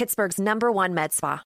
Pittsburgh's number one med spa.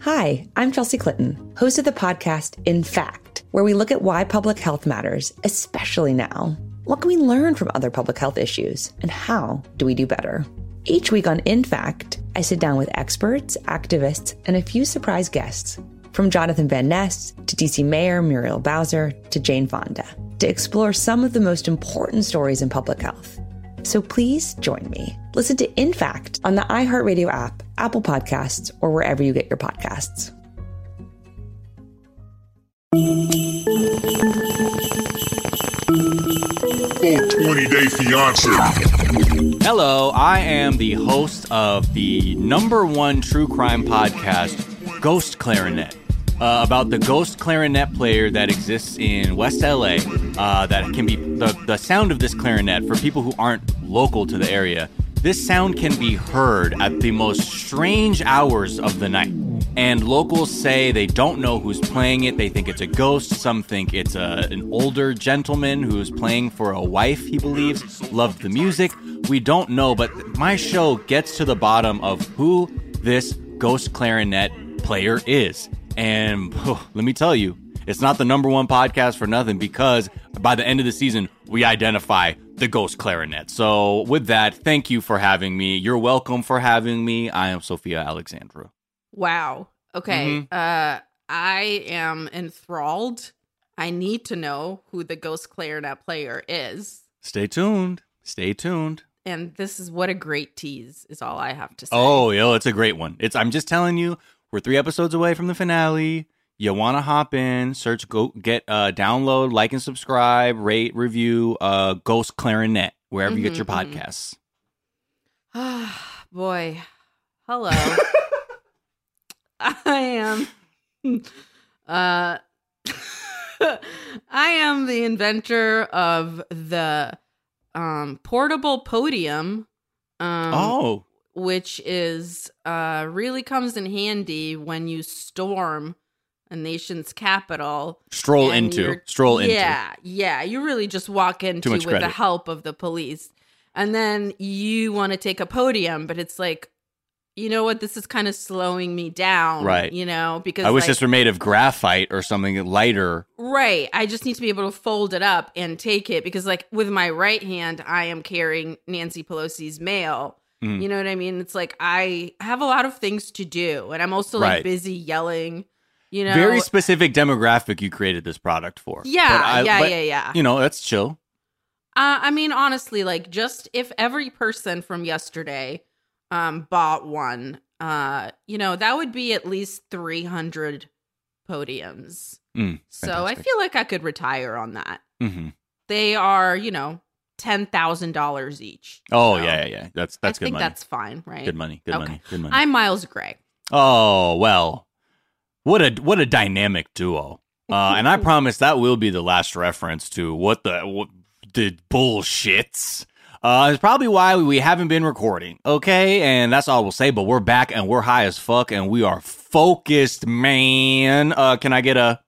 Hi, I'm Chelsea Clinton, host of the podcast In Fact, where we look at why public health matters, especially now. What can we learn from other public health issues, and how do we do better? Each week on In Fact, I sit down with experts, activists, and a few surprise guests, from Jonathan Van Ness to DC Mayor Muriel Bowser to Jane Fonda, to explore some of the most important stories in public health so please join me. Listen to In Fact on the iHeartRadio app, Apple Podcasts, or wherever you get your podcasts. Full 20 Day Fiance. Hello, I am the host of the number one true crime podcast, Ghost Clarinet uh, about the ghost clarinet player that exists in West LA. Uh, that can be the, the sound of this clarinet for people who aren't local to the area. This sound can be heard at the most strange hours of the night. And locals say they don't know who's playing it. They think it's a ghost. Some think it's a, an older gentleman who's playing for a wife, he believes, loved the music. We don't know, but my show gets to the bottom of who this ghost clarinet player is. And oh, let me tell you, it's not the number one podcast for nothing because by the end of the season, we identify the ghost clarinet. So, with that, thank you for having me. You're welcome for having me. I am Sophia Alexandra. Wow. Okay. Mm-hmm. Uh, I am enthralled. I need to know who the ghost clarinet player is. Stay tuned. Stay tuned. And this is what a great tease is all I have to say. Oh, yo, it's a great one. It's I'm just telling you, we're three episodes away from the finale. You want to hop in, search, go get, uh, download, like, and subscribe, rate, review, uh, Ghost Clarinet wherever mm-hmm, you get your mm-hmm. podcasts. Ah, boy, hello. I am, uh, I am the inventor of the um portable podium. Um, oh, which is uh, really comes in handy when you storm a nation's capital. Stroll into, stroll into. Yeah, yeah. You really just walk into with credit. the help of the police. And then you want to take a podium, but it's like, you know what? This is kind of slowing me down. Right. You know, because I wish like, this were made of graphite or something lighter. Right. I just need to be able to fold it up and take it because, like, with my right hand, I am carrying Nancy Pelosi's mail Mm. You know what I mean? It's like I have a lot of things to do, and I'm also like right. busy yelling. You know, very specific demographic you created this product for. Yeah, I, yeah, but, yeah, yeah. You know, that's chill. Uh, I mean, honestly, like just if every person from yesterday um bought one, uh, you know, that would be at least 300 podiums. Mm, so I feel like I could retire on that. Mm-hmm. They are, you know, ten thousand dollars each. Oh so yeah, yeah, yeah. That's that's good. I good think money. That's fine, right? Good money. Good okay. money. Good money. I'm Miles Gray. Oh well, what a what a dynamic duo. Uh, and I promise that will be the last reference to what the what the bullshits. Uh, it's probably why we haven't been recording. Okay, and that's all we'll say. But we're back and we're high as fuck and we are focused, man. Uh, can I get a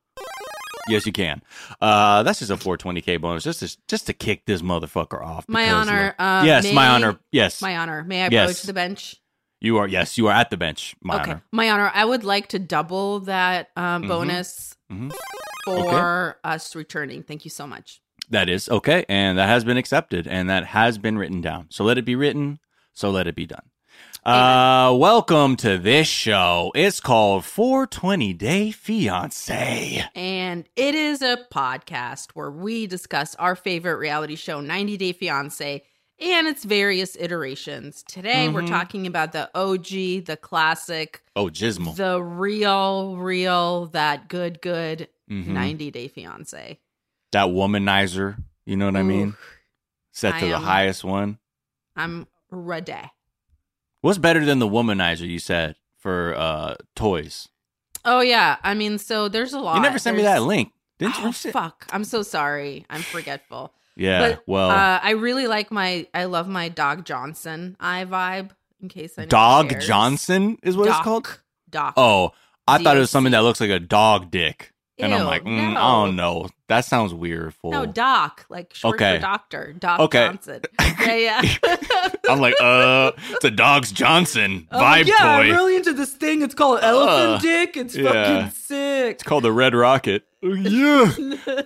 Yes, you can. Uh, that's just a 420k bonus, just to just to kick this motherfucker off. My honor. Uh, yes, my honor. Yes, my honor. May I yes. approach the bench? You are. Yes, you are at the bench. My okay. honor. My honor. I would like to double that uh, bonus mm-hmm. Mm-hmm. for okay. us returning. Thank you so much. That is okay, and that has been accepted, and that has been written down. So let it be written. So let it be done. Uh, welcome to this show. It's called 420 Day Fiance. And it is a podcast where we discuss our favorite reality show, 90 Day Fiance, and its various iterations. Today, mm-hmm. we're talking about the OG, the classic. Oh, Gizmo. The real, real, that good, good mm-hmm. 90 Day Fiance. That womanizer. You know what Ooh, I mean? Set to I the am, highest one. I'm ready. What's better than the womanizer you said for uh toys. Oh yeah, I mean, so there's a lot. You never sent me that link. Didn't you? Oh, fuck, I'm so sorry. I'm forgetful. Yeah. but well, uh, I really like my. I love my Dog Johnson iVibe. In case anyone Dog cares. Johnson is what it's called. Doc. Oh, I thought it was something that looks like a dog dick. And I'm like, mm, no. I don't know. That sounds weird. Fool. no, Doc, like short Okay. for doctor. Doc Okay. Johnson. Yeah, yeah. I'm like, uh, it's a Dog's Johnson Oh, vibe yeah, toy. I'm really into this thing. It's called Uh, Elephant Dick. It's yeah. fucking sick. It's called the Red Rocket. Yeah.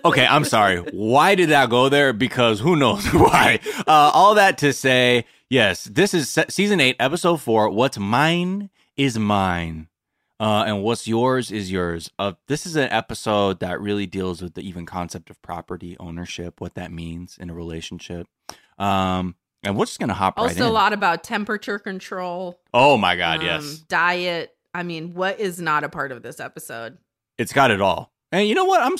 okay, I'm sorry. Why did that go there? Because who knows why? Uh, all that to say, yes, this is se- season eight, episode four. What's mine is mine. Uh, and what's yours is yours. Uh, this is an episode that really deals with the even concept of property ownership, what that means in a relationship. Um, and we're just gonna hop right Also, in. a lot about temperature control. oh my god, um, yes, Diet. I mean, what is not a part of this episode? it's got it all. And you know what? I'm,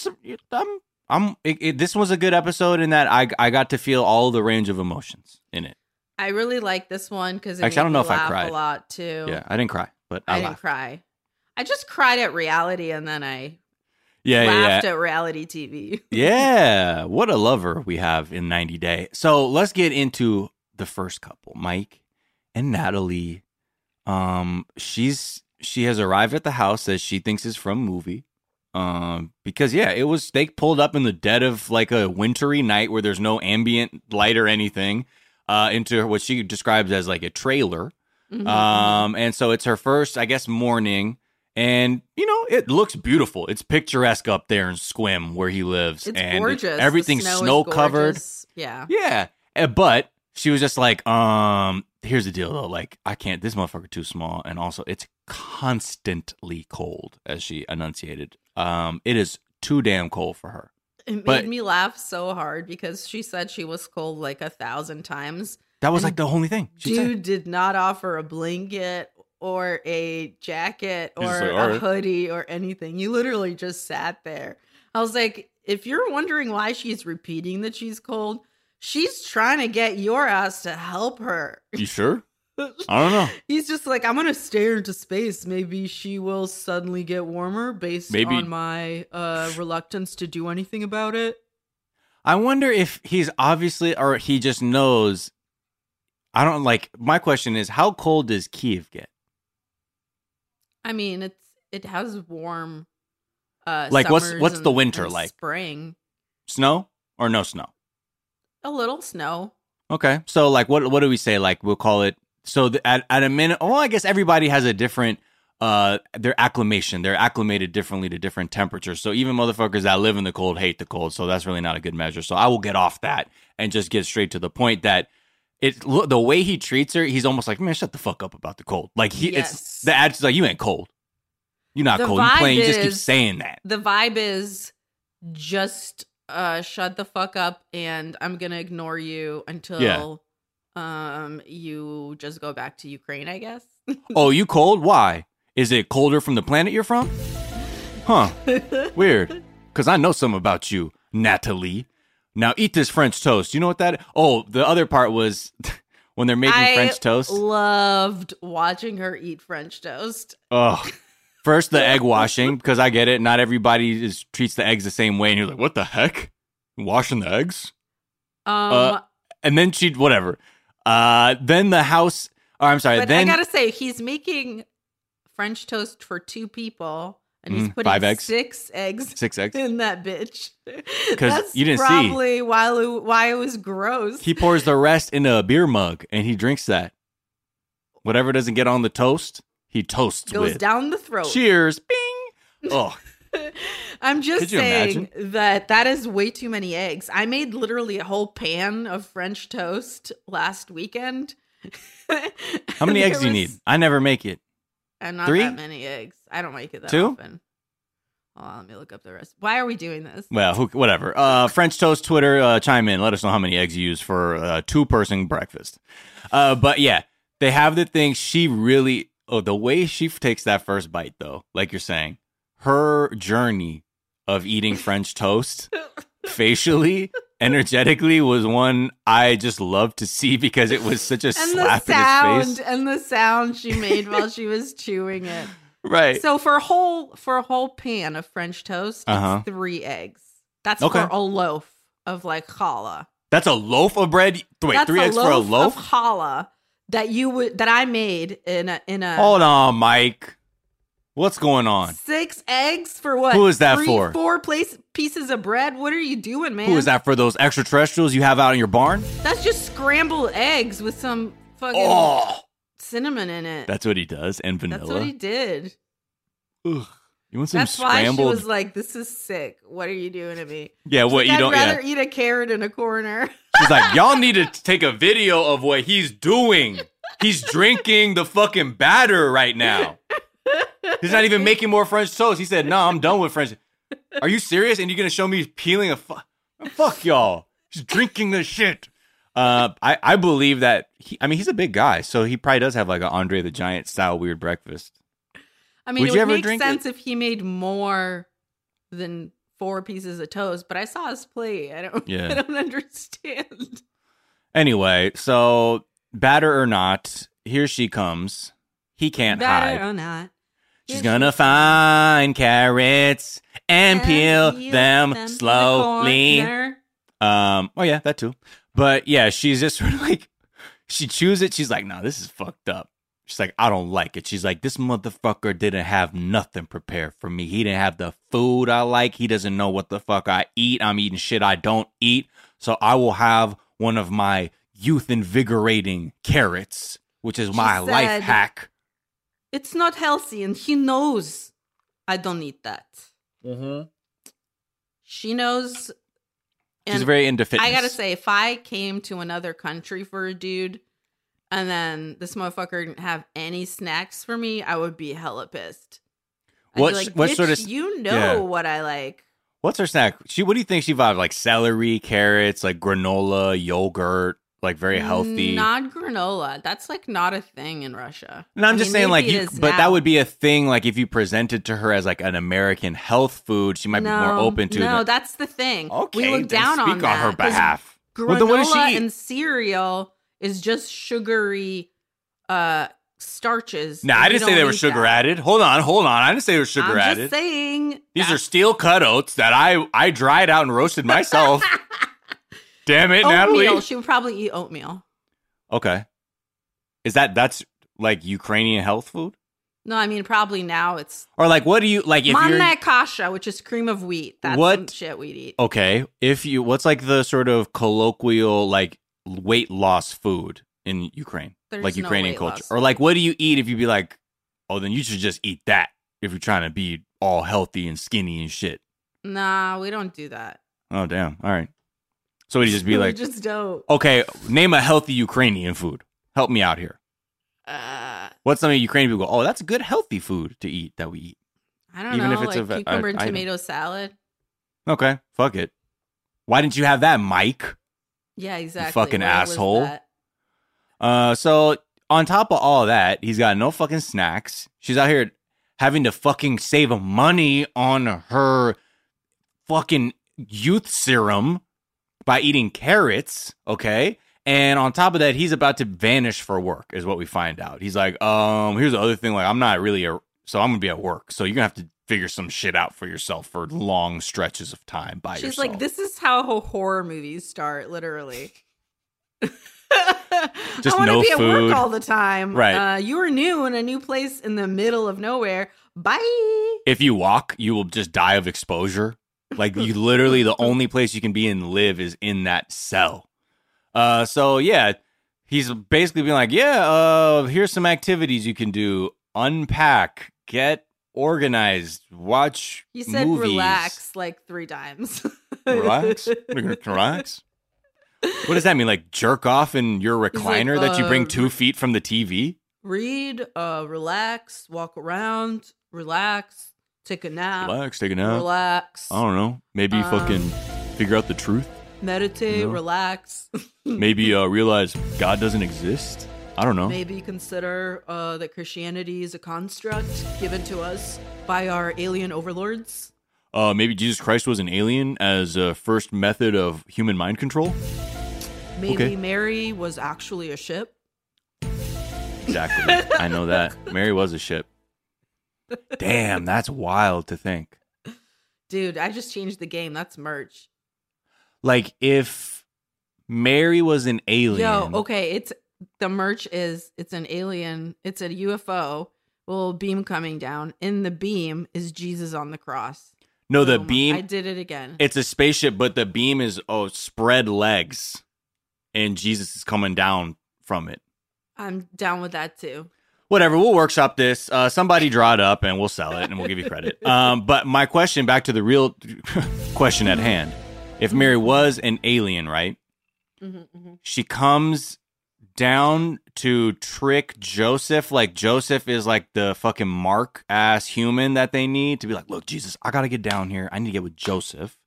I'm, I'm. It, it, this was a good episode in that I, I got to feel all the range of emotions in it. I really like this one because it Actually, I don't know if I cried. a lot too. Yeah, I didn't cry, but I, I, didn't cry. I just cried at reality, and then I Yeah, laughed yeah. at reality TV. yeah, what a lover we have in 90 Day. So let's get into the first couple, Mike and Natalie. Um, she's she has arrived at the house that she thinks is from movie. Um, because yeah, it was they pulled up in the dead of like a wintry night where there's no ambient light or anything, uh, into what she describes as like a trailer. Mhm. Um, and so it's her first, I guess, morning. And you know, it looks beautiful. It's picturesque up there in Sequim where he lives. it's and gorgeous. Everything's snow covered. Yeah. Yeah. Uh, But she was just like, um, here's the deal though. Like, I can't, this motherfucker too small. And also, it's constantly cold, as she enunciated. Um, it is too damn cold for her. It made But- me laugh so hard because she said she was cold like a thousand times. That was And like the only thing. She Dude said. did not offer a blanket or a jacket or like, a "All right." hoodie or anything. You literally just sat there. I was like, if you're wondering why she's repeating that she's cold, she's trying to get your ass to help her. You sure? I don't know. He's just like, I'm gonna stare into space. Maybe she will suddenly get warmer based Maybe- on my uh, reluctance to do anything about it. I wonder if he's obviously, or he just knows. I don't like. My question is, how cold does Kiev get? I mean, it's it has warm. Uh, Like, what's- what's the winter like? Spring, Snow or no snow? a little snow. Okay, so like, what what do we say? Like, we'll call it. So the, at at a minute. Well, I guess everybody has a different. Uh, their acclimation. They're acclimated differently to different temperatures. So even motherfuckers that live in the cold hate the cold. So that's really not a good measure. So I will get off that and just get straight to the point that it look the way he treats her. He's almost like, man, shut the fuck up about the cold. Like he, Yes. it's the attitude's like, you ain't cold. You're not The cold. You vibe playing. You just keep saying that. The vibe is just uh shut the fuck up and I'm gonna ignore you until Yeah. um you just go back to Ukraine, I guess. Oh, you cold? Why? Is it colder from the planet you're from? Huh. Weird. Because I know something about you, Natalie. Now eat this French toast. You know what that? Oh, the other part was when they're making I French toast. Loved watching her eat French toast. Oh, first the egg washing because I get it. Not everybody is treats the eggs the same way, and you're like, what the heck? Washing the eggs? Um Uh, And then she whatever. Uh, then the house. Oh, I'm sorry. but then I gotta say, he's making French toast for two people, and he's Mm, putting five eggs? six eggs six eggs. in that bitch. Because you didn't see. probably why it, why it was gross. He pours the rest in a beer mug and he drinks that. Whatever doesn't get on the toast, he toasts goes with. down the throat. Cheers, bing. Oh, I'm just saying that that is way too many eggs. I made literally a whole pan of French toast last weekend. how many eggs do you need? I never make it. And not Three? that many eggs. I don't make it that Two? often. Hold on, let me look up the rest. Why are we doing this? Well, who, whatever. Uh, French toast Twitter, uh, chime in. Let us know how many eggs you use for a two person breakfast. Uh, but yeah, they have the thing. She really, oh, the way she takes that first bite, though, like you're saying, her journey of eating French toast facially, energetically, was one I just loved to see because it was such a and the slap in his sound face. and the sound she made while she was chewing it. right. So for a whole for a whole pan of French toast, Uh-huh. three eggs. That's Okay. for a loaf of like challah. That's a loaf of bread. Wait, That's three eggs for a loaf? of challah that you would that I made in a in a Hold on, Mike. What's going on? six eggs for what? Who is that Three, for? Four place pieces of bread. What are you doing, man? Who is that for those extraterrestrials you have out in your barn? That's just scrambled eggs with some fucking Oh, cinnamon in it. that's what he does, and vanilla. That's what he did. Ugh. You want some That's why she was like, "This is sick. What are you doing to me?" yeah, what Like, you I'd don't? rather Yeah. eat a carrot in a corner. She's like, y'all need to take a video of what he's doing. He's drinking the fucking batter right now. He's not even making more French toast. He said, "No, I'm done with French." Are you serious? And you're gonna show me peeling a fu- fuck y'all? He's drinking the shit. Uh, I I believe that. He, I mean, he's a big guy, so he probably does have like an Andre the Giant style weird breakfast. I mean, Would it you would ever make drink sense if he made more than four pieces of toast, but I saw his plate. I don't. Yeah. I don't understand. Anyway, so batter or not, here she comes. He can't hide. Better or not. She's gonna find carrots and peel them in the slowly. corner. Um, oh yeah, that too. But yeah, she's just sort of like she chews it. She's like, "No, this is fucked up." She's like, "I don't like it." She's like, "This motherfucker didn't have nothing prepared for me. He didn't have the food I like. He doesn't know what the fuck I eat. I'm eating shit I don't eat. So I will have one of my youth invigorating carrots, which is She my life hack." It's not healthy, and he knows I don't eat that. Mm-hmm. She knows. She's very into fitness. I gotta say, if I came to another country for a dude, and then this motherfucker didn't have any snacks for me, I would be hella pissed. I'd What- like, what sort of You know yeah. what I like. What's her snack? She what do you think she vibes like celery, carrots, like granola, yogurt, like very healthy. Not granola. That's like not a thing in Russia. no, I'm I just mean, saying like you but that would be a thing like if you presented to her as like an American health food, she might be more open to it. No, it. that's the thing. Okay, we look down speak on, on, her behalf. Granola Well, then what she and cereal is just sugary uh starches. No, and I didn't say they were sugar that. added. Hold on, hold on. I didn't say they were sugar I'm added. saying. These are steel cut oats that I I dried out and roasted myself. Damn it, Natalie. oatmeal. She would probably eat oatmeal. Okay. Is that that's like Ukrainian health food? No, I mean probably now it's Or like what do you like if you're manna kasha, which is cream of wheat. That's What- some shit we'd eat. Okay, if you what's like the sort of colloquial like weight loss food in Ukraine, There's like no Ukrainian weight culture, loss or like what do you eat if you be like, oh, then you should just eat that if you're trying to be all healthy and skinny and shit. Nah, we don't do that. Oh damn, all right. So you just be like, just don't. okay, name a healthy Ukrainian food. Help me out here. Uh, What's something Ukrainian people go? Oh, that's good healthy food to eat that we eat. I don't Even know, if it's like a cucumber a- and item. tomato salad. Okay, fuck it. Why didn't you have that, Mike? Yeah, exactly. fucking Where asshole. Uh, so on top of all that, he's got no fucking snacks. She's out here having to fucking save money on her fucking youth serum by eating carrots. Okay. And on top of that, he's about to vanish for work, is what we find out. He's like, um, here's the other thing. Like, I'm not really a, so I'm gonna be at work. So you're gonna have to figure some shit out for yourself for long stretches of time by She's yourself. like, this is how horror movies start, literally. Just I want to no be at work all the time. Right. Uh, you are new in a new place in the middle of nowhere. Bye. if you walk, you will just die of exposure. Like you literally the only place you can be and live is in that cell. Uh so yeah, he's basically being like, "Yeah, uh here's some activities you can do. Unpack, get organized, watch He said movies. relax like three times. Relax? Relax? What does that mean? Like jerk off in your like, recliner that you bring uh, 2 feet from the TV? Read, uh, relax, walk around, relax, take a nap, Relax, take a nap. relax, I don't know. Maybe Um, fucking figure out the truth. meditate, No. relax. maybe uh, realize God doesn't exist. I don't know. Maybe consider uh, that Christianity is a construct given to us by our alien overlords. Uh, maybe Jesus Christ was an alien as a first method of human mind control. Maybe Okay. Mary was actually a ship. Exactly. I know that Mary was a ship. Damn, that's wild to think. Dude, I just changed the game. That's merch. Like if Mary was an alien. Yo, okay, it's the merch is it's an alien, it's a UFO, little beam coming down. In the beam is Jesus on the cross. No, the Boom. beam I did it again. it's a spaceship, but the beam is oh spread legs. And Jesus is coming down from it. I'm down with that too. Whatever, we'll workshop this. Uh, somebody draw it up and we'll sell it and we'll give you credit. Um, but my question back to the real question at hand. If Mary was an alien, right? Mm-hmm, she comes down to trick Joseph. Like Joseph is like the fucking mark ass human that they need to be like, look, Jesus, I gotta get down here. I need to get with Joseph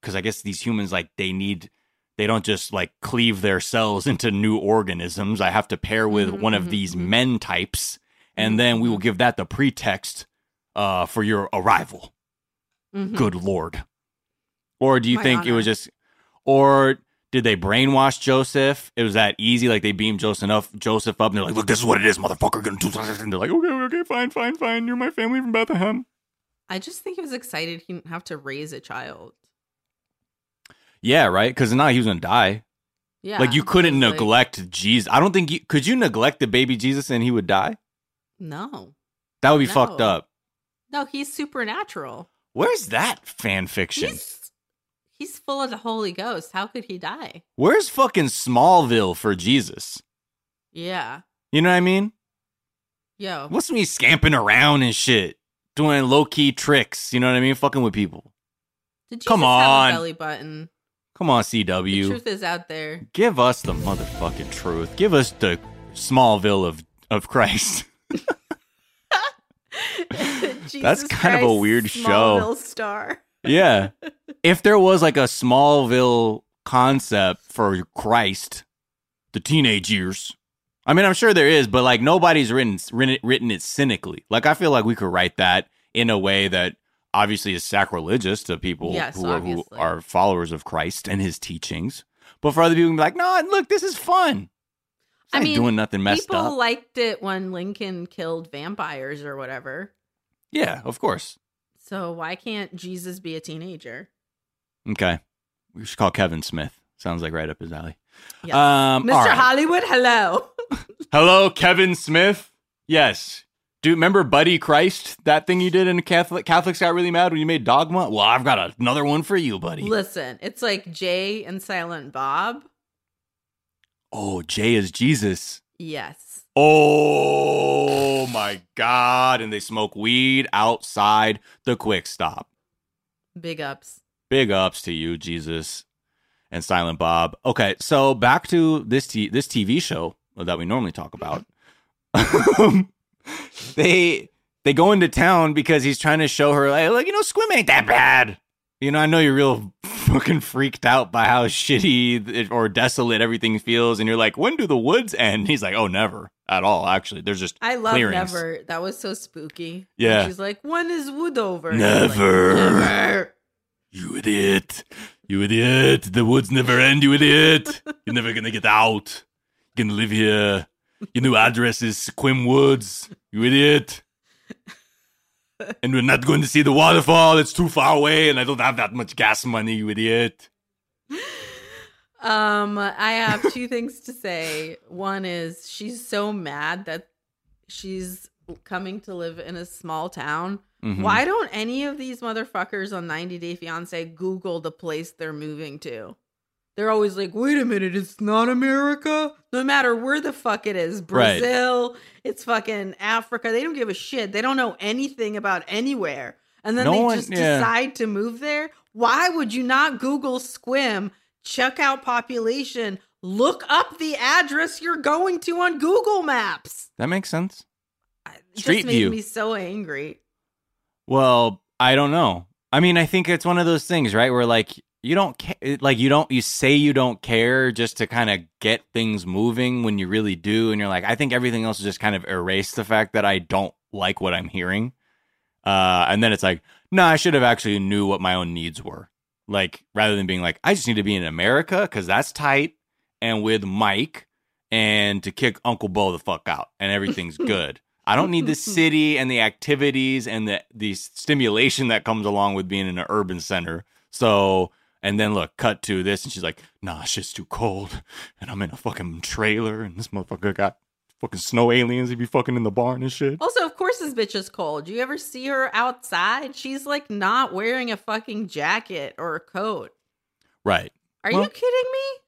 because I guess these humans like they need. They don't just like cleave their cells into new organisms. I have to pair with Mhm, one of mhm, these mhm. men types, and then we will give that the pretext uh, for your arrival Mhm. good lord or do you My think it was just or did they brainwash joseph it was that easy like they beamed joseph up joseph up and they're like look this is what it is motherfucker gonna do this." and they're like okay okay fine fine fine you're my family from bethlehem I just think he was excited he didn't have to raise a child. Yeah right because now he was gonna die Yeah. like you couldn't like- neglect jesus i don't think you could you neglect the baby jesus and he would die no. that would be fucked up No, he's supernatural. where's that fan fiction He's he's full of the Holy Ghost. How could he die? where's fucking smallville for jesus Yeah. you know what i mean Yo. What's me scamping around and shit, doing low key tricks? You know what I mean? Fucking with people. Did Come Jesus have on. a belly button? Come on, The CW. truth is out there. Give us the motherfucking truth. Give us the Smallville of of Christ. Jesus kind of a Christ, weird show. Smallville Star. yeah. If there was like a Smallville concept for Christ, the teenage years. I mean, I'm sure there is, but like nobody's written written written it cynically. Like I feel like we could write that in a way that obviously is sacrilegious to people Yes, who, are, who are followers of Christ and his teachings. But for other people, be like, no, look, this is fun. I I mean, doing nothing messed People up. liked it when Lincoln killed vampires or whatever. yeah, of course. So why can't Jesus be a teenager? Okay, we should call Kevin Smith. Sounds like right up his alley. Yes. Um, Mr. right. Hollywood, hello. Hello, Kevin Smith. Yes. Do you remember Buddy Christ? That thing you did in Catholic Catholics got really mad when you made Dogma. Well, I've got another one for you, buddy. Listen, it's like Jay and Silent Bob. oh, Jay is Jesus. Yes. Oh my God! And they smoke weed outside the quick stop. Big ups. Big ups to you, Jesus and Silent Bob. Okay, so back to this t- this TV show that we normally talk about. they they go into town because he's trying to show her like, look, you know, Sequim ain't that bad. You know, I know you're real fucking freaked out by how shitty or desolate everything feels, and you're like, when do the woods end? He's like, oh, never at all. Actually, there's just I love clearings. Never. That was so spooky. Yeah. And she's like, when is wood over? Was like, Never. Never. You idiot. You idiot. The woods never end, you idiot. You're never gonna get out. You're gonna live here. Your new address is Quim Woods. You idiot. And we're not going to see the waterfall. It's too far away, and I don't have that much gas money, you idiot. Um, I have two things to say. One is she's so mad that she's coming to live in a small town. Mhm. Why don't any of these motherfuckers on 90 Day Fiance Google the place they're moving to? They're always like, wait a minute, it's not America? No matter where the fuck it is, Right. Brazil, it's fucking Africa. They don't give a shit. They don't know anything about anywhere. And then No they one- just yeah. decide to move there. Why would you not Google Sequim, check out population, look up the address you're going to on Google Maps? That makes sense. It Street just made view. me so angry. Well, I don't know. I mean, I think it's one of those things, right? Where like you don't ca- like you don't you say you don't care just to kind of get things moving when you really do, and you're like, I think everything else is just kind of erase the fact that I don't like what I'm hearing. Uh, and then it's like, no, I should have actually knew what my own needs were. Like rather than being like, I just need to be in America because that's tight, and with Mike, and to kick Uncle Bo the fuck out, and everything's good. I don't need the city and the activities and the the stimulation that comes along with being in an urban center. So, and then look, cut to this, and she's like, "Nah, shit's too cold, and I'm in a fucking trailer, and this motherfucker got fucking snow aliens. He be fucking in the barn and shit." Also, of course, this bitch is cold. You ever see her outside? She's like not wearing a fucking jacket or a coat. Right. Are Well- you kidding me?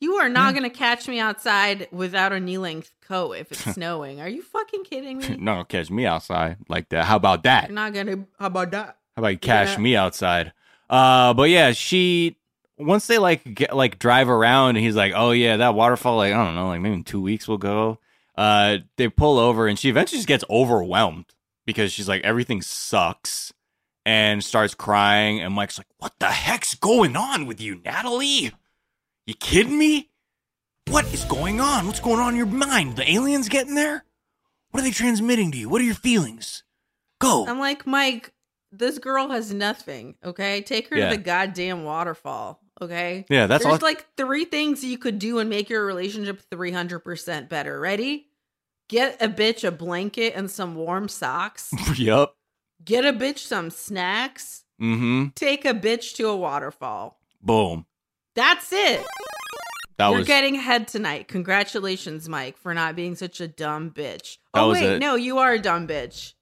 You are not hmm. going to catch me outside without a knee length coat if it's snowing. Are you fucking kidding me? no, catch me outside like that. How about that? You're not going to. How about that? How about you cash Yeah. me outside? Uh, but yeah, she once they like get like drive around, and he's like, "Oh yeah, that waterfall." Like I don't know, like maybe in two weeks we'll go. Uh, they pull over, and she eventually just gets overwhelmed because she's like, everything sucks, and starts crying. And Mike's like, "What the heck's going on with you, Natalie? You kidding me? What is going on? What's going on in your mind? The aliens getting there? What are they transmitting to you? What are your feelings? Go." I'm like, Mike, this girl has nothing. Okay. Take her Yeah. to the goddamn waterfall. Okay. yeah, that's There's all. like three things you could do and make your relationship 300% better. Ready? Get a bitch a blanket and some warm socks. yep. Get a bitch some snacks. Mm-hmm. Take a bitch to a waterfall. Boom. That's it. That You're was getting head tonight. Congratulations, Mike, for not being such a dumb bitch. That oh wait, it. no, you are a dumb bitch.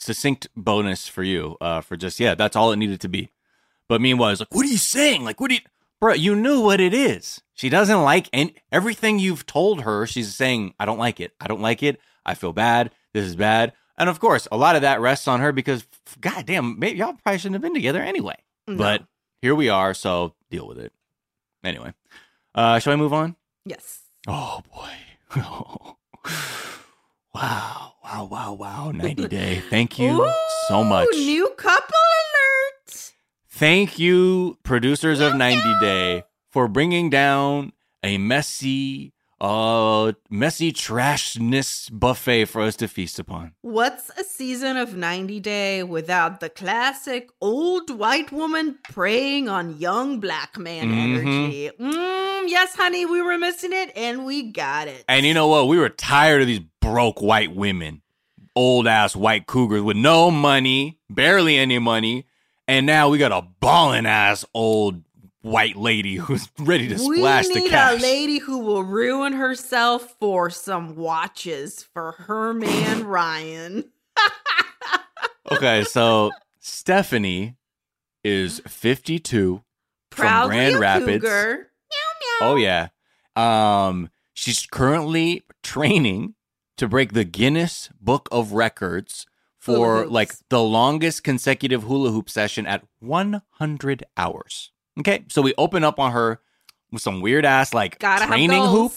Succinct bonus for you. Uh, for just yeah, that's all it needed to be. But meanwhile, it's like, what are you saying? Like, what do you, bro? You knew what it is. She doesn't like and everything you've told her. She's saying, I don't like it. I don't like it. I feel bad. This is bad. And of course, a lot of that rests on her because, goddamn, maybe y'all probably shouldn't have been together anyway. No. But here we are, so deal with it. Anyway, uh, shall I move on? yes. Oh boy. wow. Wow. Wow. Wow. 90 day. Thank you so much. New couple alert. Thank you, producers of 90 Day, for bringing down a messy, uh, messy trashness buffet for us to feast upon. What's a season of 90 Day without the classic old white woman preying on young black man Mhm. energy? Mm, yes, honey, we were missing it and we got it. And you know what? We were tired of these broke white women, old ass white cougars with no money, barely any money. And now we got a ballin' ass old white lady who's ready to we splash the need a lady who will ruin herself for some watches for her man Ryan. okay, so Stephanie is 52 from Proudly Grand a Rapids. cougar. Oh yeah. Um she's currently training to break the Guinness Book of Records for like the longest consecutive hula hoop session at 100 hours. Okay? So we open up on her with some weird ass like Gotta training hoop.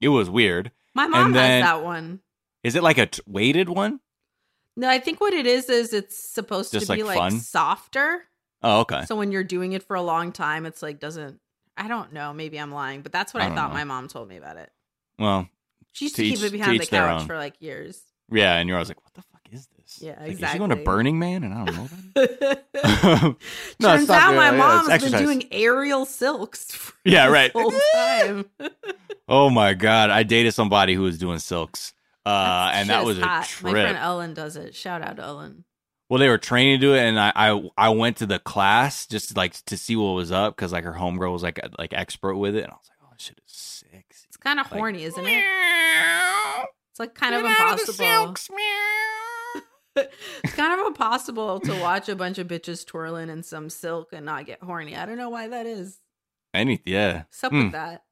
It was weird. My mom then- has that one. Is it like a t- weighted one? No, I think what it is is it's supposed Just, to be like, like softer. Oh, okay. So when you're doing it for a long time, it's like doesn't. I don't know. Maybe I'm lying, but that's what I I, thought know. my mom told me about it. Well, She used To to, each- keep it behind the couch for like years. yeah, and you're always like, what the fuck is this? Yeah, Like, Is she going to. Burning Man and I don't know? No, Turns out my Yeah, mom's been doing aerial silks. Yeah, right. Whole time. Oh my god, I dated somebody who was doing silks, uh, and that was is a trip. My friend Ellen does it. Shout out to Ellen. well, they were training to do it, and I, I I went to the class just like to see what was up because like her homegirl was like like expert with it, and I was like, oh, this shit is sexy. It's kind of Like- horny, isn't it? It's like kind of impossible. It's kind of impossible to watch a bunch of bitches twirling in some silk and not get horny. I don't know why that is. Any yeah. What's up Hmm. with that?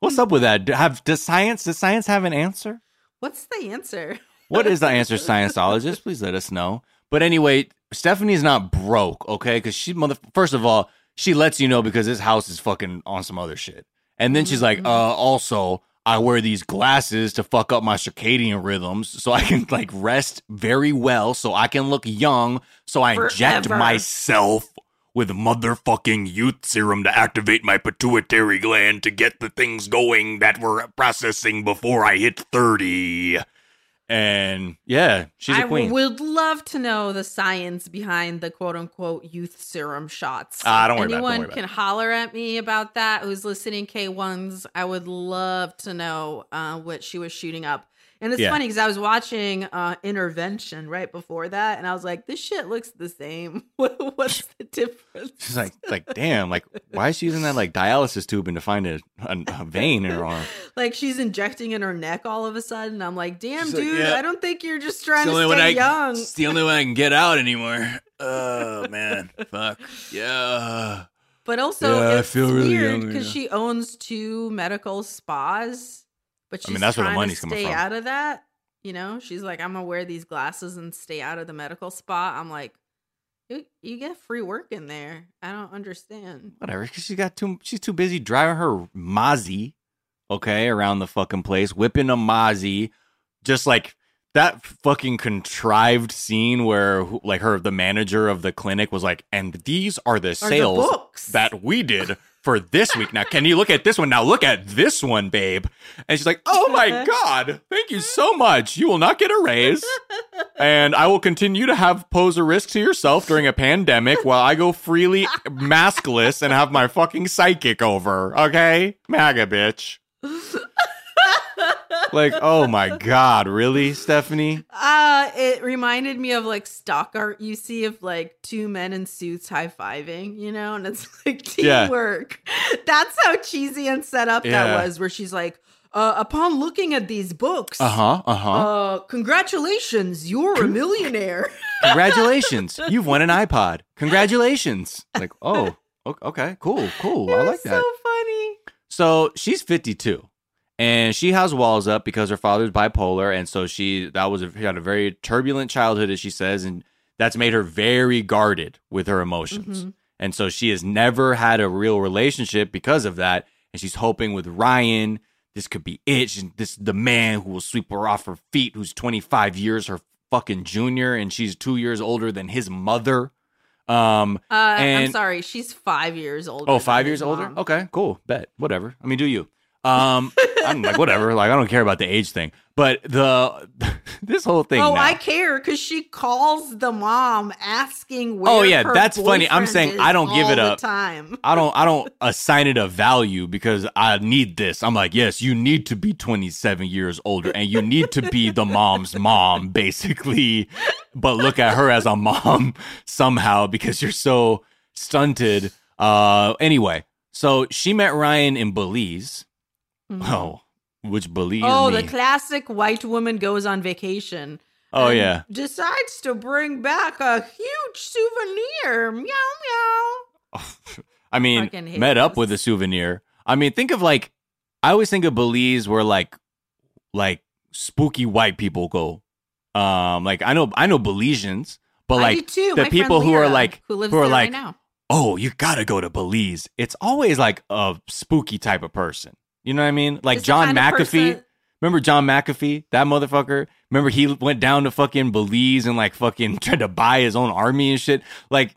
What's up with that? Have does science does science have an answer? What's the answer? What is the answer, scienceologist? Please let us know. But anyway, Stephanie's not broke, okay? Because she mother. First of all, she lets you know because this house is fucking on some other shit. And then she's like, Mhm. uh, also, I wear these glasses to fuck up my circadian rhythms so I can like rest very well, so I can look young, so I inject myself with motherfucking youth serum to activate my pituitary gland to get the things going that were processing before I hit 30. And yeah, she's a queen. I would love to know the science behind the quote unquote youth serum shots. Ah, don't worry about it, Anyone about can holler at me about that who's listening K1s. I would love to know uh, what she was shooting up. And it's Yeah. funny because I was watching uh Intervention right before that, and I was like, "This shit looks the same. What's the difference?" She's like, like, damn, like, why is she using that like dialysis tubing to find a, a, a vein in her arm? like she's injecting in her neck all of a sudden. I'm like, "Damn, She's like, dude, "Yeah, I don't think you're just trying to stay I, young." It's the only way I can get out anymore. Oh man, fuck yeah. But also, Yeah, I feel really weird because she owns two medical spas, but she's I mean, that's where the money's coming stay from. out of that. You know, she's like, I'm gonna wear these glasses and stay out of the medical spa. I'm like, you, you get free work in there. I don't understand. Whatever, because she got too. She's too busy driving her Mozzie, okay, around the fucking place, whipping a Mozzie, just like that fucking contrived scene where, like, her the manager of the clinic was like, "And these are the sales books. that we did." For this week now, can you look at this one now? Look at this one, babe. And she's like, "Oh my god, thank you so much. You will not get a raise, and I will continue to have pose a risk to yourself during a pandemic while I go freely maskless and have my fucking psychic over. Okay, MAGA bitch. Like, oh my god, really, Stephanie? Uh, it reminded me of like stock art you see of like two men in suits high fiving, you know, and it's like Yeah. teamwork. That's how cheesy and set up Yeah. that was, where she's like, uh, upon looking at these books, Uh huh. Uh huh. congratulations, you're a millionaire. Congratulations, you've won an iPod. Congratulations. Like, oh, okay, cool, cool. I like that. So funny. So she's 52 and she has walls up because her father's bipolar. And so she, that was, a, she had a very turbulent childhood, as she says, and that's made her very guarded with her emotions. And so she has never had a real relationship because of that. And she's hoping with Ryan, this could be it. She's, this is the man who will sweep her off her feet, who's 25 years her fucking junior, and she's two years older than his mother. Um, Uh, I'm sorry, she's five years older. Oh, five years older? mom. Okay, cool. Bet. Whatever. I mean, do you? Um, I'm like, whatever. Like, I don't care about the age thing. But the this whole thing. Oh, now- I care because she calls the mom asking where. Oh, yeah, that's funny. I'm saying I don't give it up. time. I don't I don't assign it a value because I need this. I'm like, yes, you need to be 27 years older and you need to be the mom's mom, basically. But look at her as a mom somehow because you're so stunted. Uh anyway, so she met Ryan in Belize. Oh, which Belize? Mm-hmm. Oh, me. the classic white woman goes on vacation. Oh yeah. Decides to bring back a huge souvenir. Meow meow. I mean, hate met up with a souvenir. I mean, think of like I always think of Belize where like like spooky white people go. Um, like I know I know Belizeans, but I like the My people who are like who lives who are like right now. oh you gotta go to Belize. It's always like a spooky type of person. You know what I mean? Like John McAfee. person- Remember John McAfee, that motherfucker? Remember he went down to fucking Belize and like fucking tried to buy his own army and shit? Like,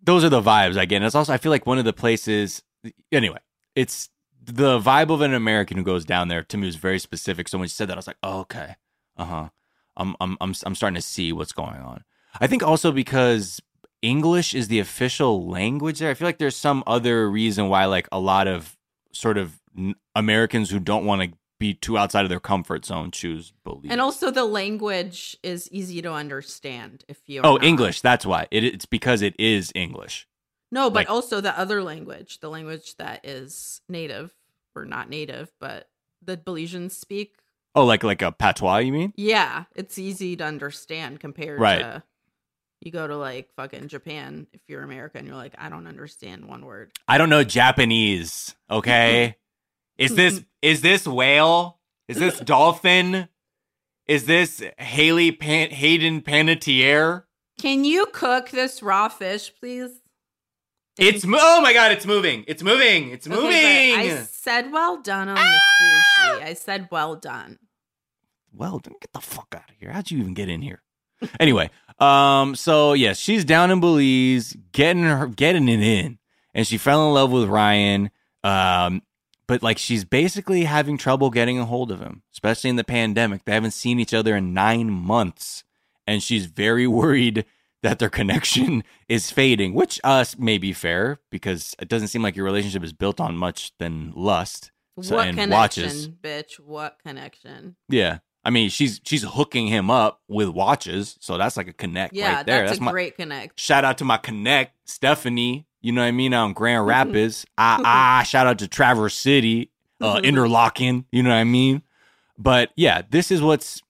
those are the vibes I get. And it's also, I feel like one of the places, anyway, it's the vibe of an American who goes down there to me was very specific. So when she said that, I was like, oh, okay. Uh huh. I'm, I'm, I'm, I'm starting to see what's going on. I think also because English is the official language there. I feel like there's some other reason why, like, a lot of sort of Americans who don't want to be too outside of their comfort zone choose Belize. And also the language is easy to understand if you. oh, not- English. That's why. It, it's because it is English. No, but like- also the other language, the language that is native or not native, but the Belizeans speak. Oh, like like a patois, you mean? Yeah, it's easy to understand compared Right. to you go to like fucking Japan. If you're American, you're like, I don't understand one word. I don't know Japanese. Okay, is this is this whale? Is this dolphin? Is this Haley Pan- Hayden Panettiere? Can you cook this raw fish, please? It's mo- oh my god! It's moving! It's moving! It's moving! Okay, I said well done on the sushi. I said well done. well, then get the fuck out of here. How'd you even get in here? anyway, um, so yes, she's down in Belize, getting her getting it in, and she fell in love with Ryan. Um, but like she's basically having trouble getting a hold of him, especially in the pandemic. They haven't seen each other in nine months, and she's very worried that their connection is fading, which uh, us may be fair because it doesn't seem like your relationship is built on much than lust. So- what and connection, watches. bitch? What connection? Yeah. I mean, she's she's hooking him up with watches, so that's like a connect Yeah, right there. that's, a my great connect. shout out to my connect Stephanie. You know what I mean on Grand Rapids. Mm-hmm. ah ah. Shout out to Traverse City, uh, Interlochen. You know what I mean. But yeah, this is what's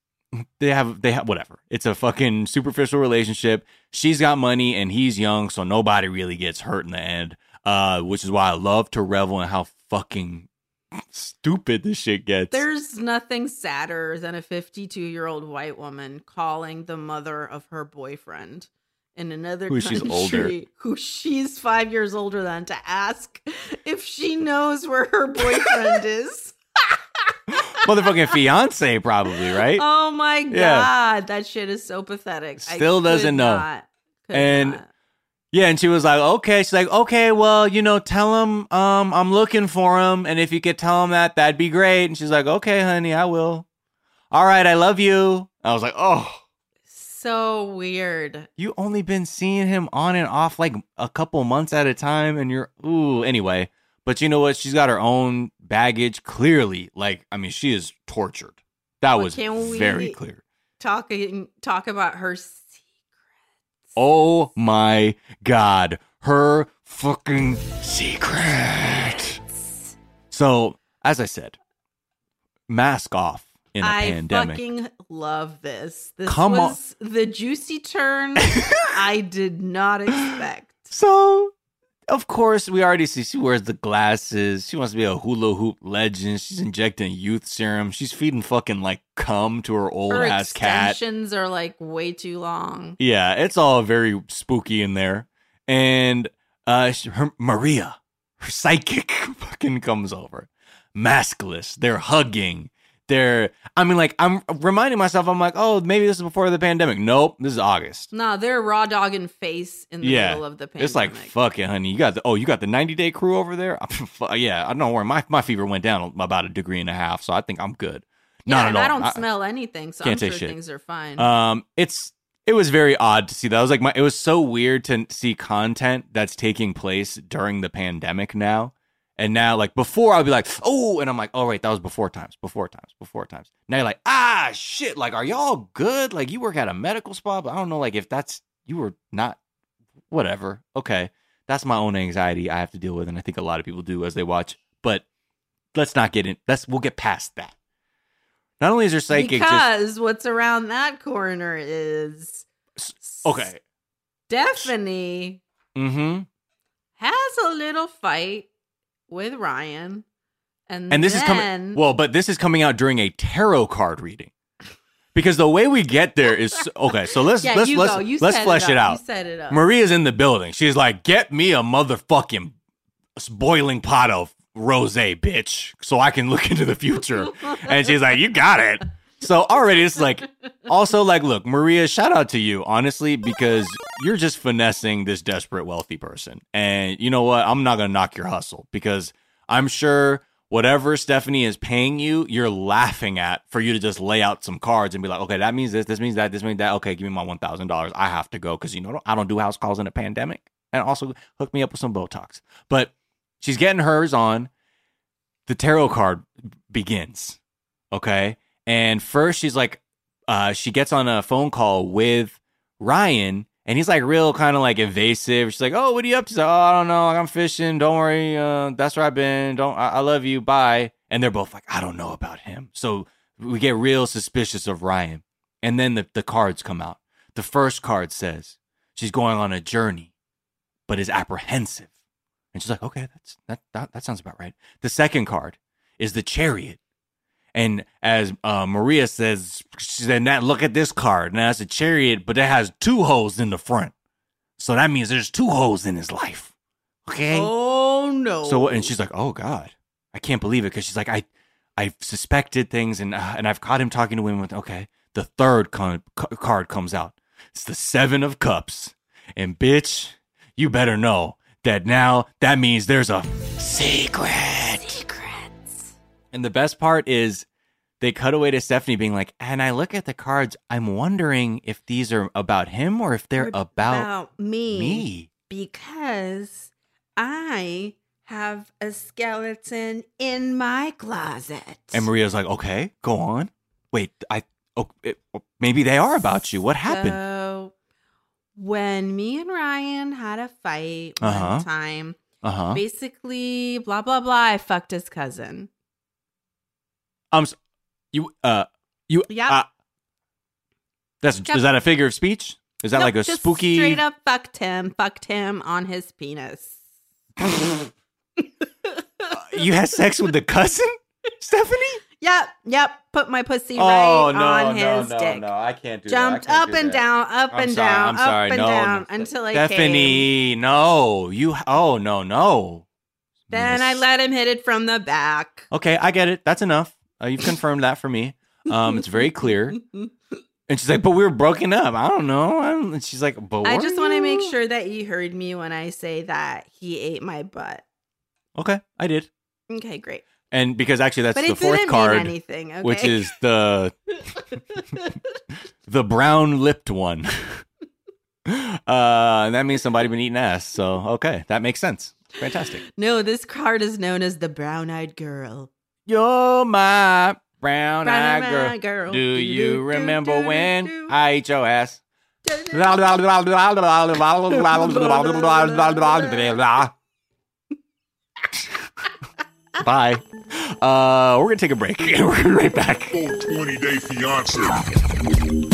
they have. They have whatever. It's a fucking superficial relationship. She's got money and he's young, so nobody really gets hurt in the end. Uh, which is why I love to revel in how fucking stupid this shit gets. There's nothing sadder than a 52 year old white woman calling the mother of her boyfriend in another Who she's country, older. who she's five years older than, to ask if she knows where her boyfriend is. motherfucking fiance, probably right. Oh my god, Yeah. that shit is so pathetic. I Still doesn't could know. not- And- not. Yeah, and she was like, "Okay." She's like, "Okay, well, you know, tell him um I'm looking for him, and if you could tell him that, that'd be great." And she's like, "Okay, honey, I will." All right, I love you. I was like, "Oh, so weird. you only been seeing him on and off like a couple months at a time, and you're ooh." Anyway, but you know what? She's got her own baggage. Clearly, like I mean, she is tortured. That Well, was very clear. Talking talk about her secrets. Oh my god, her fucking secret. So, as I said, mask off in a I pandemic. fucking love this. This Come on. was the juicy turn I did not expect. So, of course, we already see she wears the glasses. She wants to be a hula hoop legend. She's injecting youth serum. She's feeding fucking like cum to her old Her ass cat. extensions are like way too long. Yeah, it's all very spooky in there. And uh she- her Maria, her psychic fucking comes over. Maskless. They're hugging. They're I mean like I'm reminding myself I'm like, "Oh, maybe this is before the pandemic." Nope, this is August. No, they're raw dogging face in the Yeah, middle of the pandemic. It's like, "Fuck it, honey. You got the Oh, you got the 90-day crew over there?" yeah, I don't know where my my fever went down about a degree and a half, so I think I'm good. yeah, Not and at I don't smell anything, so can't I'm sure shit. things are fine. Um, it's it was very odd to see that. I was like, my it was so weird to see content that's taking place during the pandemic now, and now like before I'd be like, oh, and I'm like, oh wait, that was before times, before times, before times. Now you're like, ah, shit, like are y'all good? Like you work at a medical spa, but I don't know, like if that's you were not, whatever. Okay, that's my own anxiety I have to deal with, and I think a lot of people do as they watch. But let's not get in. Let's we'll get past that. Not only is her psychic just because what's around that corner is okay. Stephanie Mm-hmm. has a little fight with Ryan. And, And this is coming well, but this is coming out during a tarot card reading. Because the way we get there is okay. So let's yeah, let's let's let's flesh it, up. out. You set it up. Maria's in the building. She's like, "Get me a motherfucking boiling pot of rosé, bitch, so I can look into the future." and she's like, "You got it." So already it's like, also like, look, Maria, shout out to you, honestly, because you're just finessing this desperate wealthy person. And you know what? I'm not gonna knock your hustle because I'm sure whatever Stephanie is paying you, you're laughing at for you to just lay out some cards and be like, okay, that means this, this means that, this means that. Okay, give me my one thousand dollars. I have to go because you know I don't do house calls in a pandemic, and also hook me up with some Botox. But she's getting hers on. The tarot card begins. Okay, and first she's like, uh, she gets on a phone call with Ryan. And he's like real kind of like evasive. She's like, "Oh, what are you up to?" Like, "Oh, I don't know. I'm fishing. Don't worry. Uh, that's where I've been. Don't. I, I love you. Bye." And they're both like, "I don't know about him." So we get real suspicious of Ryan. And then the, the cards come out. The first card says she's going on a journey, but is apprehensive. And she's like, "Okay, that's that that, that sounds about right." The second card is the chariot. And as uh, Maria says, she said, "Now look at this card. Now it's a chariot, but it has two holes in the front. So that means there's two holes in his life. Okay. Oh no. So and she's like, "Oh God, I can't believe it," because she's like, "I, I've suspected things, and uh, and I've caught him talking to women." With okay, the third con- ca- card comes out. It's the seven of cups, and bitch, you better know that now that means there's a secret. And the best part is they cut away to Stephanie being like, and I look at the cards, I'm wondering if these are about him or if they're about, me. me. Because I have a skeleton in my closet. And Maria's like, okay, go on. Wait, I Oh, it, maybe they are about you. What happened? So when me and Ryan had a fight Uh-huh. one time, Uh huh. basically blah blah blah, I fucked his cousin. Um, s- you uh, you Yep. uh, that's Yep. is that a figure of speech? Is that Nope, like a spooky? straight up fucked him, fucked him on his penis. You had sex with the cousin, Stephanie? Yep, yep. Put my pussy oh right no, on no, his no, dick. no! I can't do Jumped that. Can't up and down, up I'm and sorry, down, I'm sorry. up and no, down no. until I came. Stephanie, no, you. Oh no, no. Then I let him hit it from the back. Okay, I get it. That's enough. Uh, you've confirmed that for me. Um, it's very clear. And she's like, "But we were broken up. I don't know." I don't, and she's like, "But I just want to make sure that you heard me when I say that he ate my butt. Okay, I did. Okay, great. And because actually, that's but the it fourth didn't card, mean anything. Okay? which is the the brown lipped one. uh, and that means somebody been eating ass. So okay, that makes sense. Fantastic. no, this card is known as the brown-eyed girl. You're my brown eyed girl. girl. Do you remember when. I ate your ass? Bye. Uh, we're gonna take a break. we're gonna be right back. Full 20 day fiance.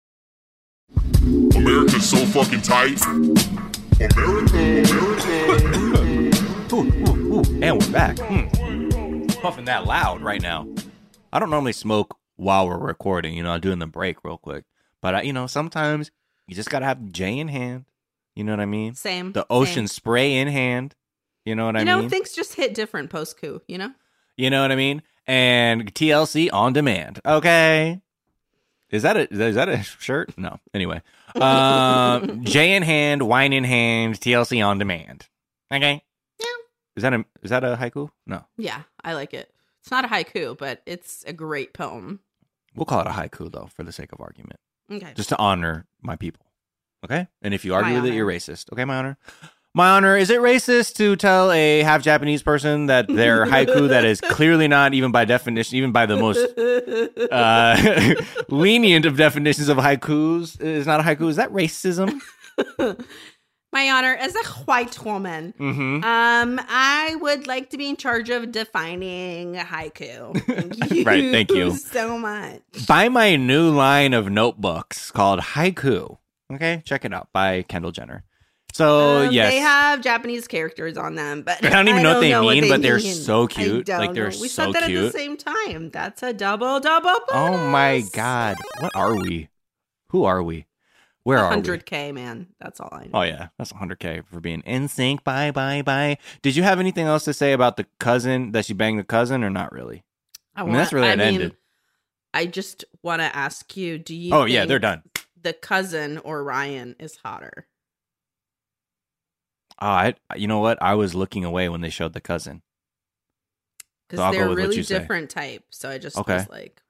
America's so fucking tight. America, America. Ooh, ooh, ooh. And we're back. Hmm. Puffing that loud right now. I don't normally smoke while we're recording. You know, I'm doing the break real quick. But, I, you know, sometimes you just got to have J in hand. You know what I mean? Same. The ocean same. spray in hand. You know what You I know, mean? You know, things just hit different post coup. You know. You know what I mean? And TLC on demand. Okay. Is that a is that a shirt? No. Anyway. Um J in hand, wine in hand, TLC on demand. Okay. Yeah. Is that a is that a haiku? No. Yeah, I like it. It's not a haiku, but it's a great poem. We'll call it a haiku though, for the sake of argument. Okay. Just to honor my people. Okay? And if you argue it, you're racist. Okay, my honor? My honor, is it racist to tell a half Japanese person that their haiku that is clearly not even by definition, even by the most uh, lenient of definitions of haikus is not a haiku. Is that racism? My honor, as a white woman, Mm-hmm. um, I would like to be in charge of defining haiku. Thank Right, thank you. so much. Buy my new line of notebooks called Haiku. Okay, check it out by Kendall Jenner. So Um, yes, they have Japanese characters on them, but I don't even know what they mean, they but they're mean. so I cute. don't Like, they're know. we so said that at the same time. That's a double double. oh my god, what are we? Who are we? Where are we? 100k man. That's all I know. Oh yeah, that's 100k for being in sync. Bye bye bye. Did you have anything else to say about the cousin that she banged the cousin, or not really? I mean, that's where that ended. I just want to ask you: Do you? Oh yeah, they're done. The cousin or Ryan is hotter. Oh, I. You know what? I was looking away when they showed the cousin. because So they're really you say. different type. So I just Okay. was like,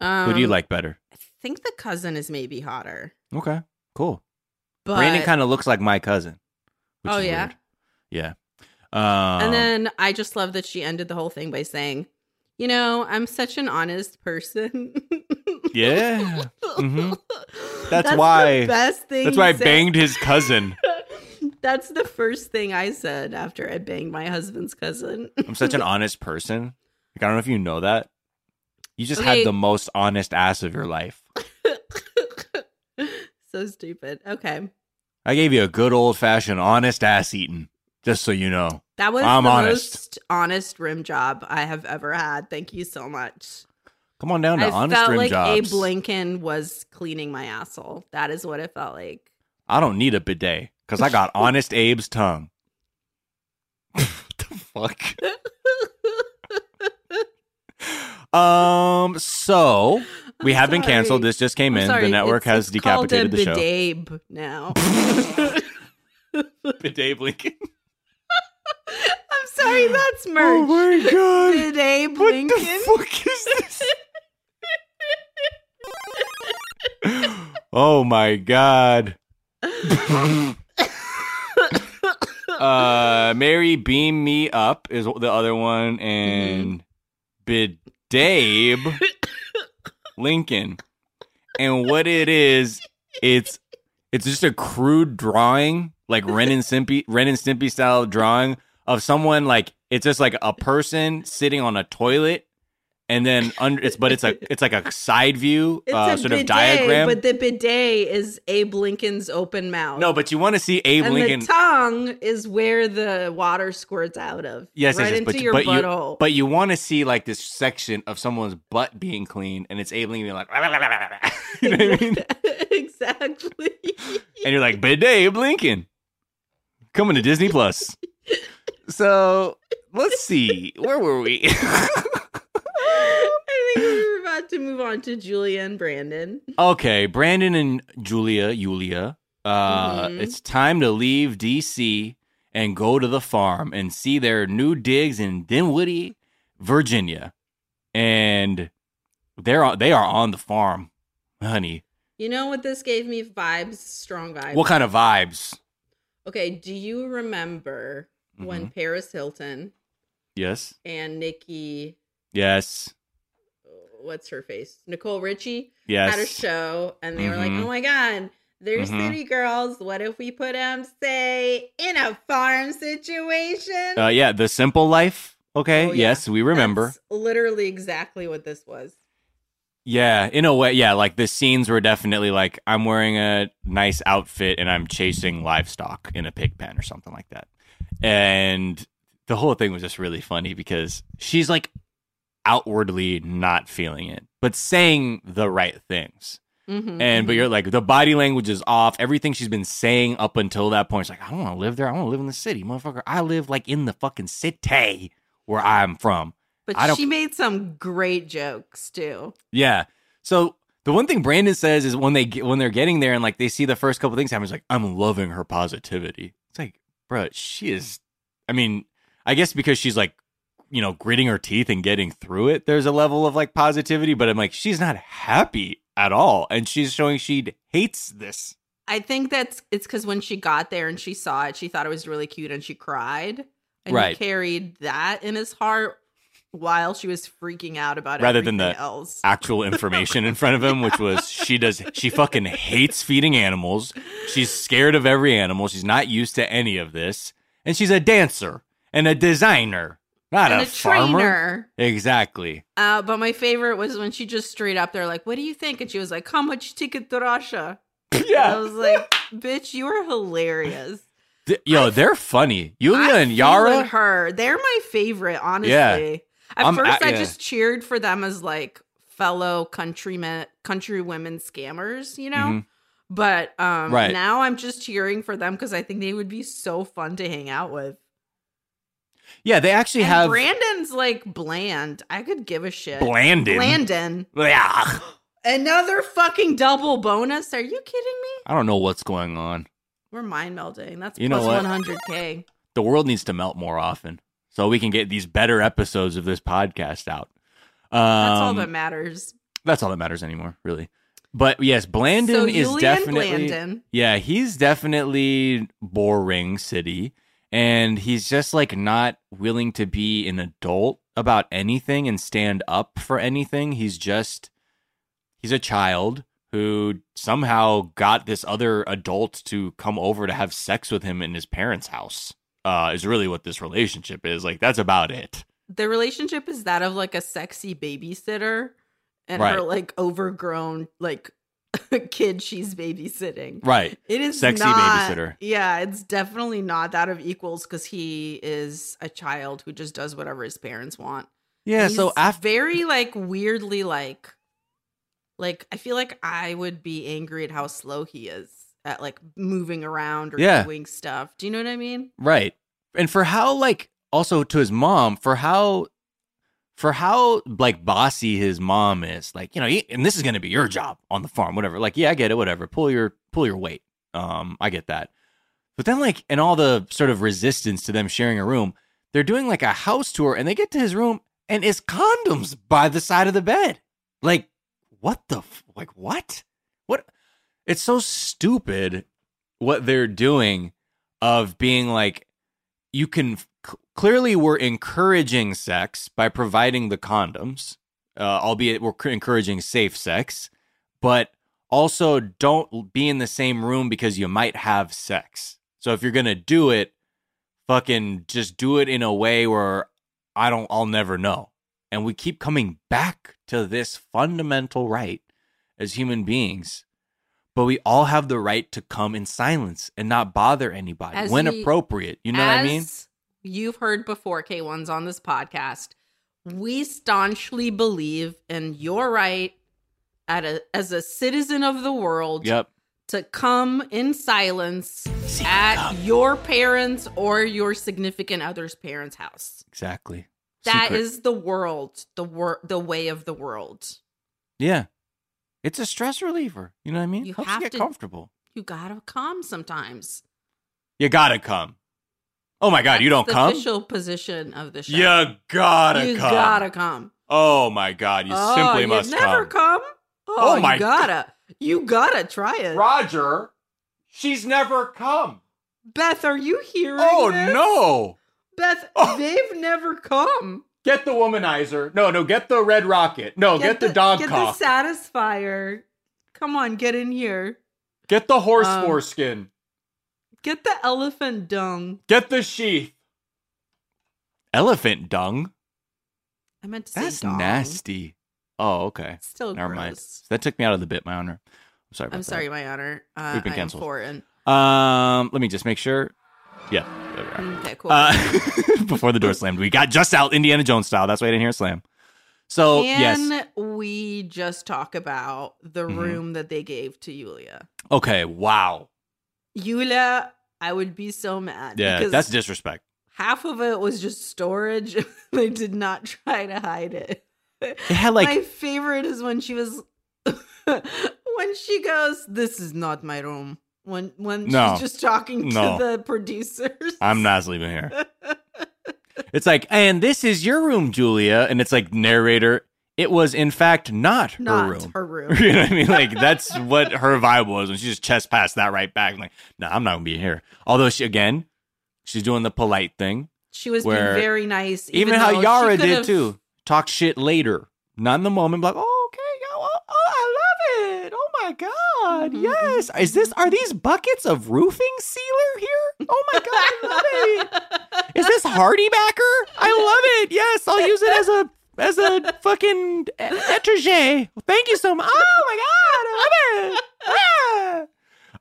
um, Who do you like better? I think the cousin is maybe hotter, Okay, cool. but Brandon kind of looks like my cousin. Oh, yeah? weird. Yeah. Um, and then I just love that she ended the whole thing by saying, "You know, I'm such an honest person." Yeah. Mhm. That's the why- best thing. that's why I said. banged his cousin. That's the first thing I said after I banged my husband's cousin. I'm such an honest person. Like I don't know if you know that. You just Okay. had the most honest ass of your life. so stupid. Okay. I gave you a good old fashioned honest ass eating, just so you know. That was I'm the honest. most honest rim job I have ever had. Thank you so much. Come on down to I honest felt rim like jobs. Abe Lincoln was cleaning my asshole. That is what it felt like. I don't need a bidet because I got honest Abe's tongue. what the fuck? um. So we have been canceled. This just came I'm in. sorry, the network it's- has it's called decapitated a the show. bidabe now. Bidet blinking. I'm sorry, that's merch. Oh my god! Bidabe What Lincoln. the fuck is this? oh my god. uh Mary Beam Me Up is the other one and Bidabe Lincoln. And what it is, it's it's just a crude drawing, like Ren and Stimpy Ren and Stimpy style drawing of someone like it's just like a person sitting on a toilet and then under it's but it's a it's like a side view uh, sort bidet, of diagram. but the bidet is Abe Lincoln's open mouth. no, but you want to see Abe and Lincoln the tongue is where the water squirts out of. Yes, right yes, yes, into but, your but butthole. you but you want to see like this section of someone's butt being clean, and it's Abe Lincoln being like, you know what I mean? exactly. and you're like, bidet Abe Lincoln coming to Disney Plus. so let's see, where were we? I think we were about to move on to Julia and Brandon. okay, Brandon and Julia, Julia, uh, Mhm. it's time to leave DC and go to the farm and see their new digs in Dinwiddie, Virginia, and they're they are on the farm, honey. You know what this gave me vibes, strong vibes. What kind of vibes? Okay, do you remember Mm-hmm. when Paris Hilton Yes, and Nikki, yes, what's her face, Nicole Richie, yes. had a show, and they were like, Mhm. "Oh my god, they're Mhm. city girls. What if we put them, say, in a farm situation?" Uh, yeah, the simple life. Okay, Oh, yeah. yes, we remember. That's literally exactly what this was. Yeah, in a way, yeah. Like the scenes were definitely like I'm wearing a nice outfit and I'm chasing livestock in a pig pen or something like that. And the whole thing was just really funny because she's like outwardly not feeling it, but saying the right things. Mhm, And but mhm. you're like the body language is off. Everything she's been saying up until that point is like, I don't want to live there. I want to live in the city, motherfucker. I live like in the fucking city where I'm from. But I don't she made some great jokes too. yeah. So the one thing Brandon says is when they get, when they're getting there and like they see the first couple things happen, he's like, "I'm loving her positivity." It's like, bro, she is. I mean, I guess because she's like, you know, gritting her teeth and getting through it. There's a level of like positivity, but I'm like, she's not happy at all, and she's showing she hates this. I think that's it's because when she got there and she saw it, she thought it was really cute and she cried. And Right. he carried that in his heart while she was freaking out about it. rather than the else. actual information in front of him, which was she does she fucking hates feeding animals. She's scared of every animal. She's not used to any of this, and she's a dancer and a designer, not And a, a trainer. Exactly. Uh, but my favorite was when she just straight up there like, "What do you think?" And she was like, "How much ticket to Russia?" Yeah. I was like, "Bitch, you are hilarious." Th- Yo, they're funny. Yulia I'm and Yara. her, they're my favorite. Honestly, Yeah. at I'm first at- I yeah. just cheered for them as like fellow countrymen, country women scammers, you know. Mhm. But um, Right. now I'm just cheering for them because I think they would be so fun to hang out with. Yeah, they actually And have Brandon's like bland. I could give a shit. Blandon? Blandon. Yeah. Another fucking double bonus. Are you kidding me? I don't know what's going on. We're mind melding. That's You know what? 100k. The world needs to melt more often so we can get these better episodes of this podcast out. Um, That's all that matters. That's all that matters anymore, really. But yes, Blandon So is definitely Blandon. yeah, he's definitely boring city, and he's just like not willing to be an adult about anything and stand up for anything. He's just he's a child who somehow got this other adult to come over to have sex with him in his parents' house. Uh, is really what this relationship is. Like that's about it. The relationship is that of like a sexy babysitter and Right. her like overgrown like kid she's babysitting. Right. It is Sexy not- babysitter. Yeah, it's definitely not that of equals because he is a child who just does whatever his parents want. Yeah. And So he's after very like weirdly like like I feel like I would be angry at how slow he is at like moving around or Yeah. doing stuff. Do you know what I mean? Right. And for how like also to his mom, for how for how like bossy his mom is, like, you know, y- and this is gonna be your job on the farm, whatever. Like, yeah, I get it, whatever. Pull your pull your weight. Um, I get that. But then like and all the sort of resistance to them sharing a room, they're doing like a house tour and they get to his room and it's condoms by the side of the bed. Like, what the f- like what? What it's so stupid what they're doing of being like you can clearly we're encouraging sex by providing the condoms uh, albeit we're encouraging safe sex but also don't be in the same room because you might have sex. So if you're gonna do it fucking just do it in a way where i don't i'll never know. And we keep coming back to this fundamental right as human beings but we all have the right to come in silence and not bother anybody As when we- appropriate. You know what I mean? As You've heard before, K1s on this podcast. We staunchly believe in your right at a, as a citizen of the world Yep. to come in silence at your parents or your significant other's parents' house. Exactly. That Secret. is the world, the wor- the way of the world. Yeah. It's a stress reliever. You know what I mean? You Helps have you get to- comfortable. You gotta come sometimes. You gotta come. Oh my god, you don't the come? Official position of the show. You gotta you come. You gotta come. Oh my god, you oh, simply you've must never come. come. Oh, Oh my you gotta. You gotta try it. Roger, she's never come. Beth, are you hearing? Oh this? no. Beth, oh. they've never come. Get the womanizer. No, no, get the red rocket. No, get, the, dog Get cough. the satisfier. Come on, get in here. get the horse Um, foreskin. Get the elephant dung. Get the sheath. Elephant dung? I meant to say That's nasty. Oh, okay. Still Never mind. That took me out of the bit, my honor. I'm sorry. I'm sorry, my honor. Uh, We've been canceled. Um, let me just make sure. Yeah. there we are. Okay, cool. Uh, before the door slammed, we got just out Indiana Jones style. That's why I didn't hear slam. So Can yes, we just talk about the Mhm. room that they gave to Yulia? okay. Wow. Yulia, I would be so mad. Yeah, that's disrespect. half of it was just storage. they did not try to hide it. It had like my favorite is when she was when she goes, "This is not my room." When when No. she's just talking to the producers. I'm not sleeping here. It's like, and this is your room, Julia, and it's like narrator. It was in fact not her room. her room. you know what I mean? Like that's what her vibe was and she just chest passed that right back. I'm like, no, I'm not gonna be here. Although she again, she's doing the polite thing. She was Where- being very nice. Even, though how Yara did too. Talk shit later. Not in the moment, like, oh, okay, well, oh, I love it. Oh my god, Mm-hmm, yes. Is this are these buckets of roofing sealer here? Oh my god, I love it. Is this HardieBacker? I love it. Yes, I'll use it as a as a fucking etagere. Thank you so much. Oh my god, I love it. Ah.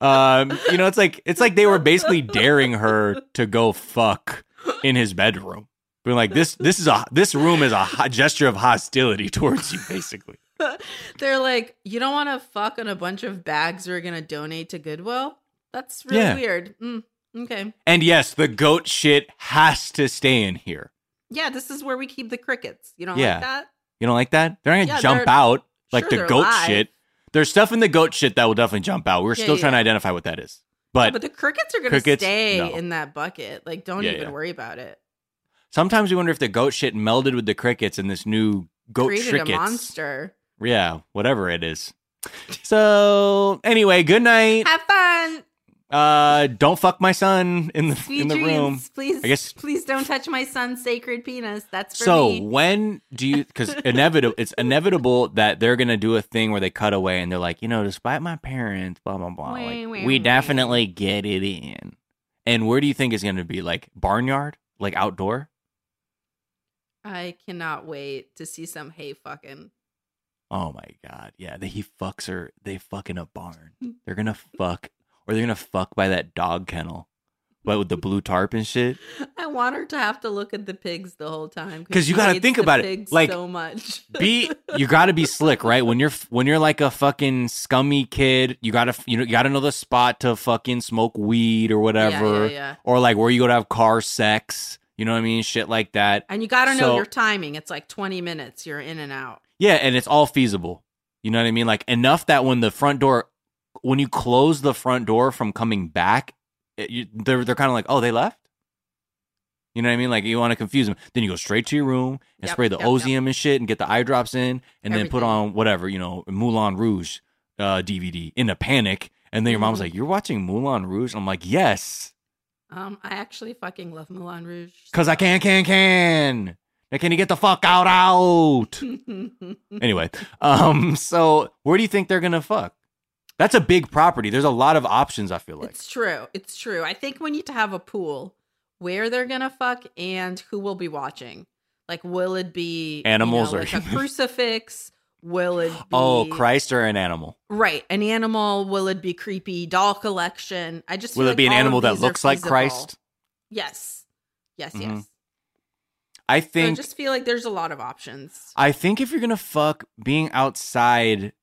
Um, you know, it's like it's like they were basically daring her to go fuck in his bedroom. Being like this, this is a this room is a gesture of hostility towards you, basically. They're like, you don't want to fuck on a bunch of bags we're gonna donate to Goodwill. That's really Yeah. weird. Mm, okay. And yes, the goat shit has to stay in here. Yeah, this is where we keep the crickets. You don't Yeah. like that? You don't like that? They're not gonna Yeah, jump out like sure, the goat live. shit. There's stuff in the goat shit that will definitely jump out. We're still trying to identify what that is. But, But, the crickets are gonna stay no. in that bucket. Like, don't even worry about it. sometimes we wonder if the goat shit melded with the crickets in this new goat Created crickets. a monster. Yeah, whatever it is. So anyway, good night. Have fun. Uh, don't fuck my son in the Sweet in the dreams. room. Please, I guess please don't touch my son's sacred penis. That's for so me. when do you because inevitable it's inevitable that they're gonna do a thing where they cut away and they're like you know despite my parents blah blah blah like, Wah, wah, we wah. definitely get it in and where do you think is gonna be like barnyard like outdoor I cannot wait to see some hay fucking. Oh my god yeah he fucks her they fuck in a barn they're gonna fuck or they're gonna fuck by that dog kennel but with the blue tarp and shit I want her to have to look at the pigs the whole time because you gotta think about it, like, so much. be you got to be slick, right? When you're when you're like a fucking scummy kid, you got to you know you got to know the spot to fucking smoke weed or whatever, yeah, yeah. or like where you go to have car sex. You know what I mean? Shit like that. and you got to know your timing. It's like twenty minutes. You're in and out. Yeah, and it's all feasible. You know what I mean? Like enough that when the front door, when you close the front door from coming back, it, you, they're they're kind of like, oh, they left. You know what I mean? Like you want to confuse them, then you go straight to your room and Yep, spray the yep, yep. And shit, and get the eye drops in, and then put on whatever you know, Moulin Rouge uh, DVD in a panic, and then your mom's Mhm. like, "You're watching Moulin Rouge?" I'm like, "Yes, Um, I actually fucking love Moulin Rouge. cause I can, can, can." Now, can you get the fuck out, out? anyway, um, so where do you think they're gonna fuck? That's a big property. There's a lot of options. I feel like. It's true. It's true. I think we need to have a pool where they're gonna fuck and who will be watching. Like, will it be you Animals know, or like a crucifix? Will it be oh, Christ or an animal? Right, an animal? Will it be creepy doll collection? I just Will it like be an animal that looks like feasible. Christ? Yes, yes, Mhm. yes. I think I just feel like there's a lot of options. I think if you're gonna fuck, being outside,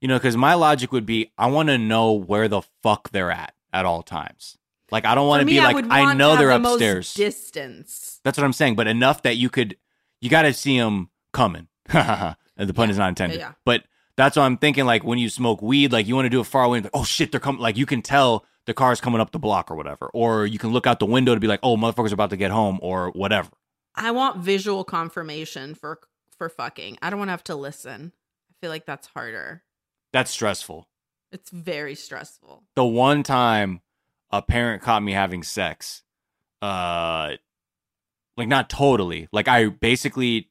you know, because my logic would be, I want to know where the fuck they're at at all times. Like I don't want to be I like, I, know they're the upstairs. distance. That's what I'm saying. But enough that you could, you got to see them coming. The pun is not intended. yeah. But that's what I'm thinking. Like when you smoke weed, like you want to do it far away. Like, oh shit, they're coming. Like you can tell the car's coming up the block or whatever. Or you can look out the window to be like, oh, motherfuckers are about to get home or whatever. I want visual confirmation for for fucking. I don't want to have to listen. I feel like that's harder. That's stressful. It's very stressful. the one time a parent caught me having sex uh like not totally like i basically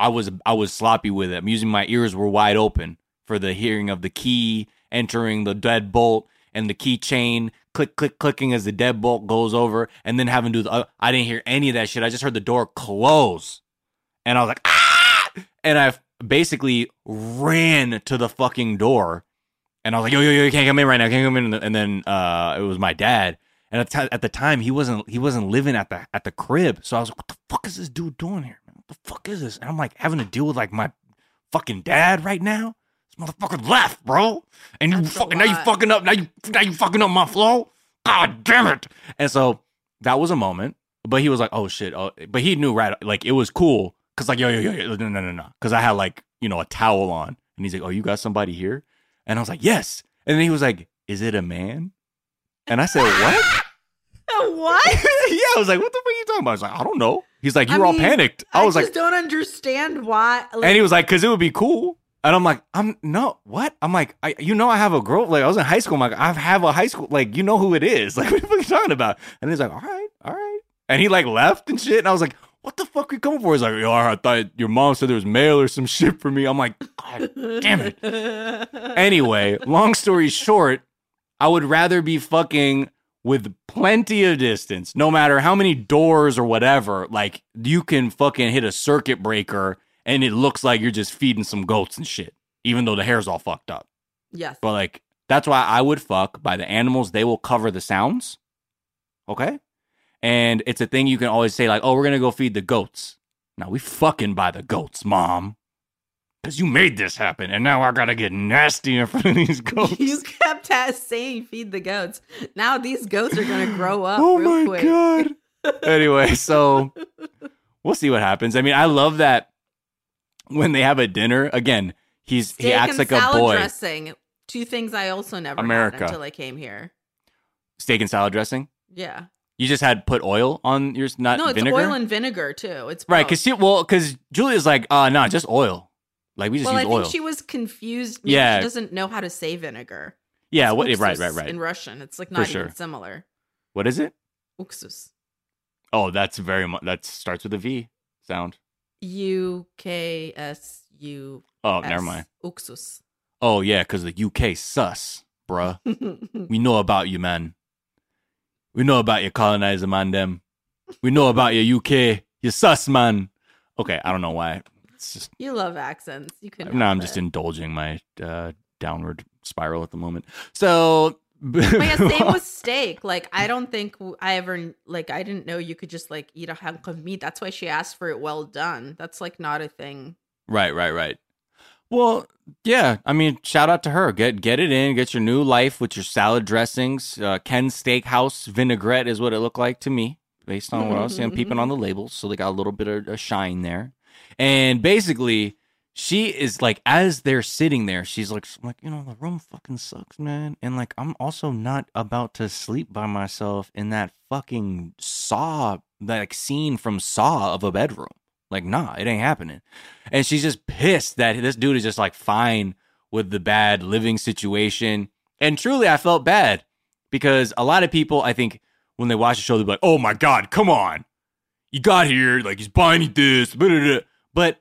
i was i was sloppy with it i'm using my ears were wide open for the hearing of the key entering the deadbolt and the keychain click click clicking as the deadbolt goes over and then having to do the uh, i didn't hear any of that shit i just heard the door close and i was like ah and i basically ran to the fucking door and I was like, yo, yo, yo, you can't come in right now. Can't come in. And then uh, it was my dad. And at, the at the time, he wasn't he wasn't living at the at the crib. So I was like, what the fuck is this dude doing here, man? What the fuck is this? And I'm like having to deal with like my fucking dad right now. Motherfucker left, bro. And you That's fucking now you fucking up now you now you fucking up my flow. God damn it. And so that was a moment. But he was like, oh shit. Oh, but he knew right like it was cool. Cause like yo yo yo, yo no no no no. Cause I had like you know a towel on. And he's like, oh you got somebody here? And I was like, yes. And then he was like, is it a man? And I said, what? what? yeah, I was like, what the fuck are you talking about? I was like, I don't know. He's like, you're all mean, panicked. I, I, was just like, don't understand why. Like, and he was like, because it would be cool. And I'm like, I'm no, what? I'm like, I, you know, I have a girl. Like, I was in high school. I'm like, I have a high school. Like, you know who it is. Like, what are you talking about? And he's like, all right, all right. And he like left and shit. And I was like, what the fuck are you coming for? He's like, yo, I thought your mom said there was mail or some shit for me. I'm like, God damn it. Anyway, long story short, I would rather be fucking with plenty of distance, no matter how many doors or whatever. Like you can fucking hit a circuit breaker and it looks like you're just feeding some goats and shit, even though the hair's all fucked up. yes. But like that's why I would fuck by the animals. They will cover the sounds. Okay. And it's a thing you can always say, like, oh, we're gonna go feed the goats. Now we fucking by the goats, mom. Cause you made this happen, and now I gotta get nasty in front of these goats. you kept saying feed the goats. Now these goats are gonna grow up oh my quick. god. anyway, so we'll see what happens. I mean, I love that when they have a dinner. Again, he's Steak he acts like a boy. dressing. Two things I also never America. had until I came here. Steak and salad dressing. Yeah. You just had put oil on yours, not no, it's vinegar. oil and vinegar too. It's right, because she well, because Julia's like, uh, nah, just oil. Like we just well, I use think oil. she was confused. Maybe Yeah. she doesn't know how to say vinegar. Yeah, It's what? Right, uksus right, right. In Russian, it's like not sure. even similar. What is it? Uksus. Oh, that's very much. That starts with a V sound. U K S U. Oh, never mind. Uksus. Oh yeah, because the UK sus, bruh. we know about you, man. We know about your colonizer, man. Them. We know about your UK. You sus, man. Okay, I don't know why. It's just you love accents. You can. no. I'm just indulging my uh, downward spiral at the moment. So. But yeah, same with steak. Like, I don't think I ever like. I didn't know you could just like eat a hunk of meat. That's why she asked for it well done. That's like not a thing. Right, right, right. Well, yeah. I mean, shout out to her. Get get it in. Get your new life with your salad dressings. Uh, Ken's Steakhouse vinaigrette is what it looked like to me, based on what I was seeing, peeping on the labels. So they got a little bit of a shine there. And basically, she is like, as they're sitting there, she's like, like you know, the room fucking sucks, man. And like, I'm also not about to sleep by myself in that fucking saw, like scene from Saw of a bedroom. Like, nah, it ain't happening. And she's just pissed that this dude is just like fine with the bad living situation. And truly, I felt bad because a lot of people, I think, when they watch the show, they're like, oh my God, come on. You got here, like he's buying you this, but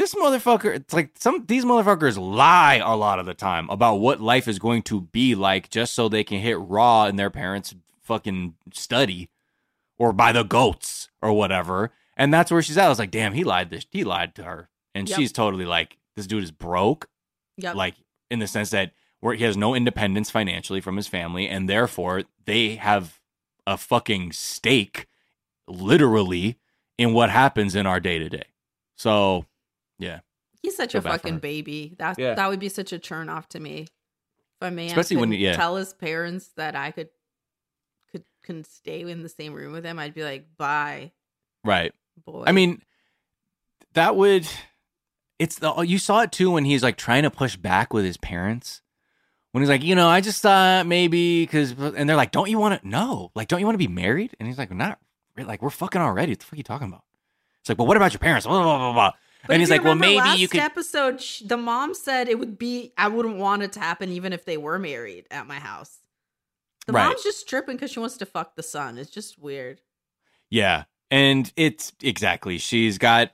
this motherfucker, it's like some these motherfuckers lie a lot of the time about what life is going to be like just so they can hit raw in their parents' fucking study or by the goats or whatever. And that's where she's at. I was like, damn, he lied this he lied to her. And Yep. she's totally like, this dude is broke. Yep. Like in the sense that where he has no independence financially from his family, and therefore they have a fucking stake literally in what happens in our day to day. So yeah. He's such Feel a fucking baby. That Yeah. that would be such a turn off to me. If a man Especially when- couldn't yeah. tell his parents that I could could can stay in the same room with him, I'd be like, bye, Right. boy. I mean, that would. It's the you saw it too when he's like trying to push back with his parents. When he's like, you know, I just thought maybe because, and they're like, don't you want to? No, like, don't you want to be married? And he's like, not like we're fucking already. What the fuck are you talking about? It's like, well, what about your parents? Blah, blah, blah, blah. But and he's like, well, maybe you could. episode, the mom said it would be. I wouldn't want it to happen even if they were married at my house. The Right. mom's just tripping because she wants to fuck the son. It's just weird. Yeah, and it's exactly. She's got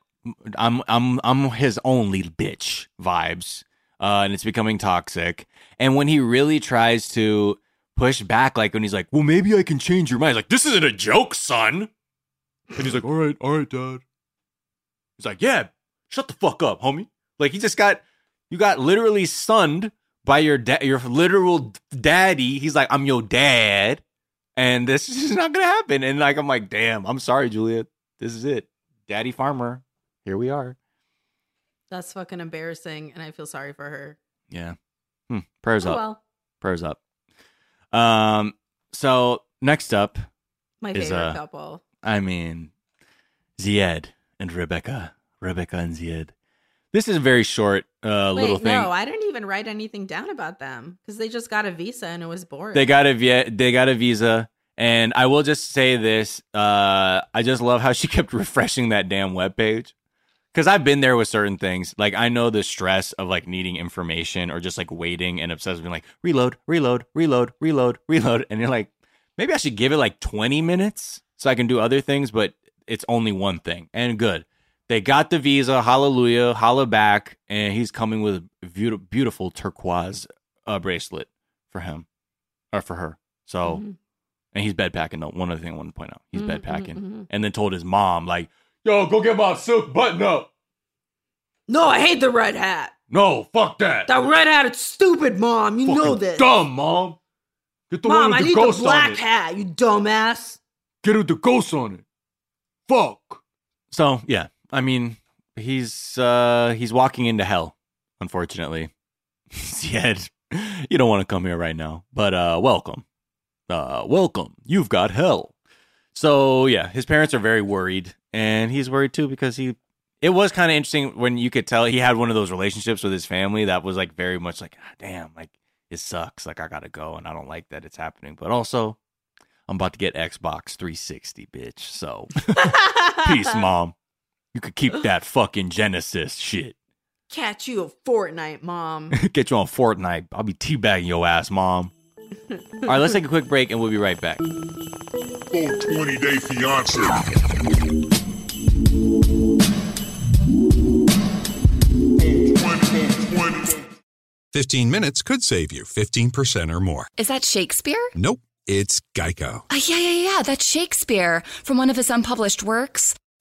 I'm I'm I'm his only bitch vibes, uh, and it's becoming toxic. And when he really tries to push back, like when he's like, "Well, maybe I can change your mind," he's like, "This isn't a joke, son." And he's like, "All right, all right, dad." He's like, "Yeah, shut the fuck up, homie." Like he just got you got literally sunned by your dad, your literal daddy. He's like, "I'm your dad." and this is just not gonna happen. And like I'm like, damn, I'm sorry, Julia. This is it. Daddy farmer. Here we are. That's fucking embarrassing, and I feel sorry for her. Yeah. Hmm. Prayers Oh, up. well. Prayers up. Um, so next up My is favorite uh couple. I mean Zied and Rebecca. Rebecca and. This is a very short uh Wait, little thing. no, I didn't even write anything down about them because they just got a visa and it was boring. They got a vi- they got a visa, and I will just say this: uh, I just love how she kept refreshing that damn webpage. Because I've been there with certain things. Like I know the stress of like needing information or just like waiting and obsessed with being like reload, reload, reload, reload, reload, and you're like, maybe I should give it like 20 minutes so I can do other things, but it's only one thing. And good. They got the visa, hallelujah, holla back, and he's coming with a beautiful, beautiful turquoise uh, bracelet for him or for her. So, Mhm. and he's bed packing. Though one other thing I want to point out, he's Mhm, bed mhm, packing, mhm. and then told his mom like, "Yo, go get my silk button up." No, I hate the red hat. No, fuck that. That red hat is stupid, mom. You know Fucking this. Dumb, mom. Get the Mom, one I the need the ghost on black it. hat, you dumbass. Get it with the ghost on it. Fuck. So yeah, I mean, he's uh he's walking into hell. Unfortunately, Zied, you don't want to come here right now, but uh, welcome, uh, welcome. You've got hell. So yeah, his parents are very worried, and he's worried too because he. It was kind of interesting when you could tell he had one of those relationships with his family that was like very much like, ah, damn, like it sucks. Like I gotta go, and I don't like that it's happening. But also, I'm about to get Xbox 360, bitch. So peace, mom. You could keep that fucking Genesis shit. Catch you a Fortnite, mom. Get you on Fortnite. I'll be teabagging your ass, mom. All right, let's take a quick break and we'll be right back. Full 20 day fiance. Full 20, full 20. 15 minutes could save you 15% or more. Is that Shakespeare? Nope, it's Geico. Uh, yeah, yeah, yeah, that's Shakespeare from one of his unpublished works.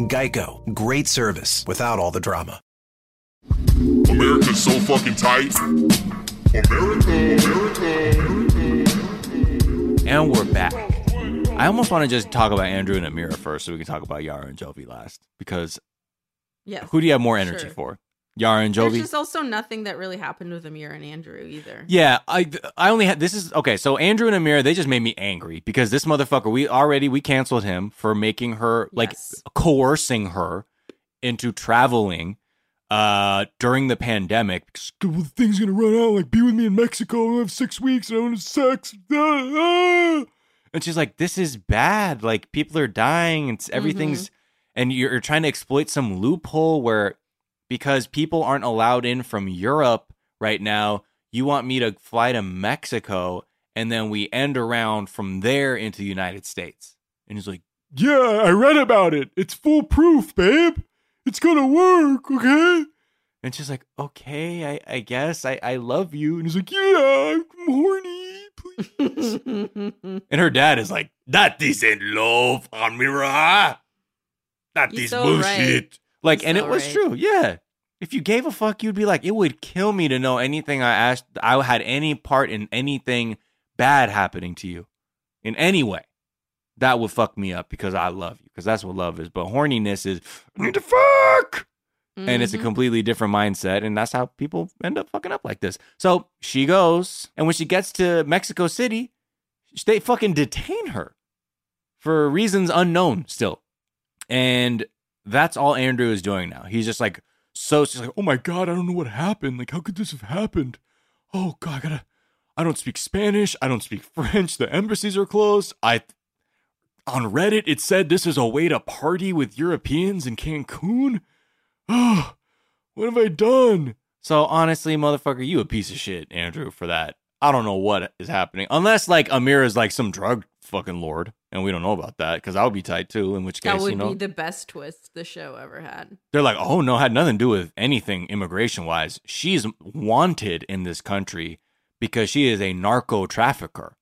Geico, great service without all the drama. America's so fucking tight. America, America. And we're back. I almost want to just talk about Andrew and Amira first so we can talk about Yara and Jovi last. Because Yes. who do you have more energy sure. for? Yara and There's just also nothing that really happened with Amir and Andrew either. Yeah, I I only had this is okay. So Andrew and Amira, they just made me angry because this motherfucker, we already we canceled him for making her like coercing her into traveling uh during the pandemic. Because, "Well, the thing's gonna run out. Like, be with me in Mexico. I have six weeks. and I want to sex. Ah, ah." And she's like, "This is bad. Like, people are dying. It's everything's." And you're, you're trying to exploit some loophole where because people aren't allowed in from Europe right now, you want me to fly to Mexico and then we end around from there into the United States. And he's like, Yeah, I read about it. It's foolproof, babe. It's gonna work, okay? And she's like, Okay, I, I guess I, I love you. And he's like, Yeah, I'm horny, please. and her dad is like, That isn't love, Amira. That He's is so bullshit. right. Like, and it was right. true. Yeah. If you gave a fuck, you'd be like, it would kill me to know anything I asked. I had any part in anything bad happening to you in any way. That would fuck me up because I love you. Because that's what love is. But horniness is, I need to fuck. And it's a Mhm. completely different mindset. And that's how people end up fucking up like this. So she goes. And when she gets to Mexico City, they fucking detain her for reasons unknown still. And that's all Andrew is doing now. He's just like so she's like, oh my god, I don't know what happened. Like, how could this have happened? Oh god, I gotta I don't speak Spanish, I don't speak French, the embassies are closed. I on Reddit it said this is a way to party with Europeans in Cancun. Oh, what have I done? So honestly, motherfucker, you a piece of shit, Andrew, for that. I don't know what is happening. Unless like Amir is like some drug fucking lord, and we don't know about that, because I would be tight too, in which case, That would you know, be the best twist the show ever had. they're like, oh no, had nothing to do with anything immigration wise. She's wanted in this country because she is a narco trafficker.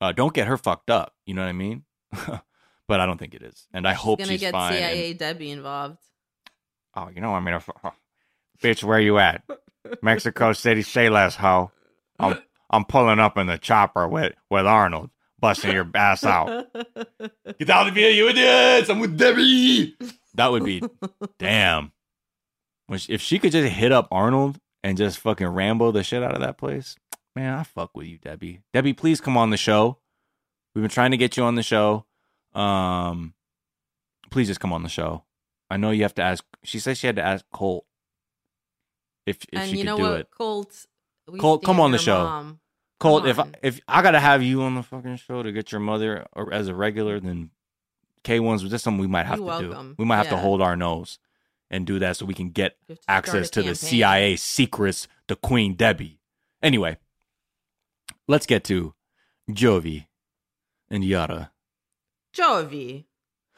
Uh, don't get her fucked up. You know what I mean? but I don't think it is, and I hope Gonna she's get fine. and- CIA Debbie involved. oh, you know, I mean, if, bitch, where you at? Mexico City, say less, hoe. I'm I'm pulling up in the chopper with with Arnold, busting your ass out. Get out of here, you idiots! I'm with Debbie. That would be damn. She- If she could just hit up Arnold and just fucking ramble the shit out of that place, man, I fuck with you, Debbie. Debbie, please come on the show. We've been trying to get you on the show. Um, please just come on the show. I know you have to ask. She said she had to ask Colt if if and she you could know do what, it. Colt? we Colt, come on the show. mom. Colt, if I, if I gotta have you on the fucking show to get your mother or as a regular, then K ones was just something we might have You're to do. We might have to hold our nose and do that so we can get to access to the. CIA secrets, to Queen Debbie. Anyway, let's get to Jovi and Yara. Jovi.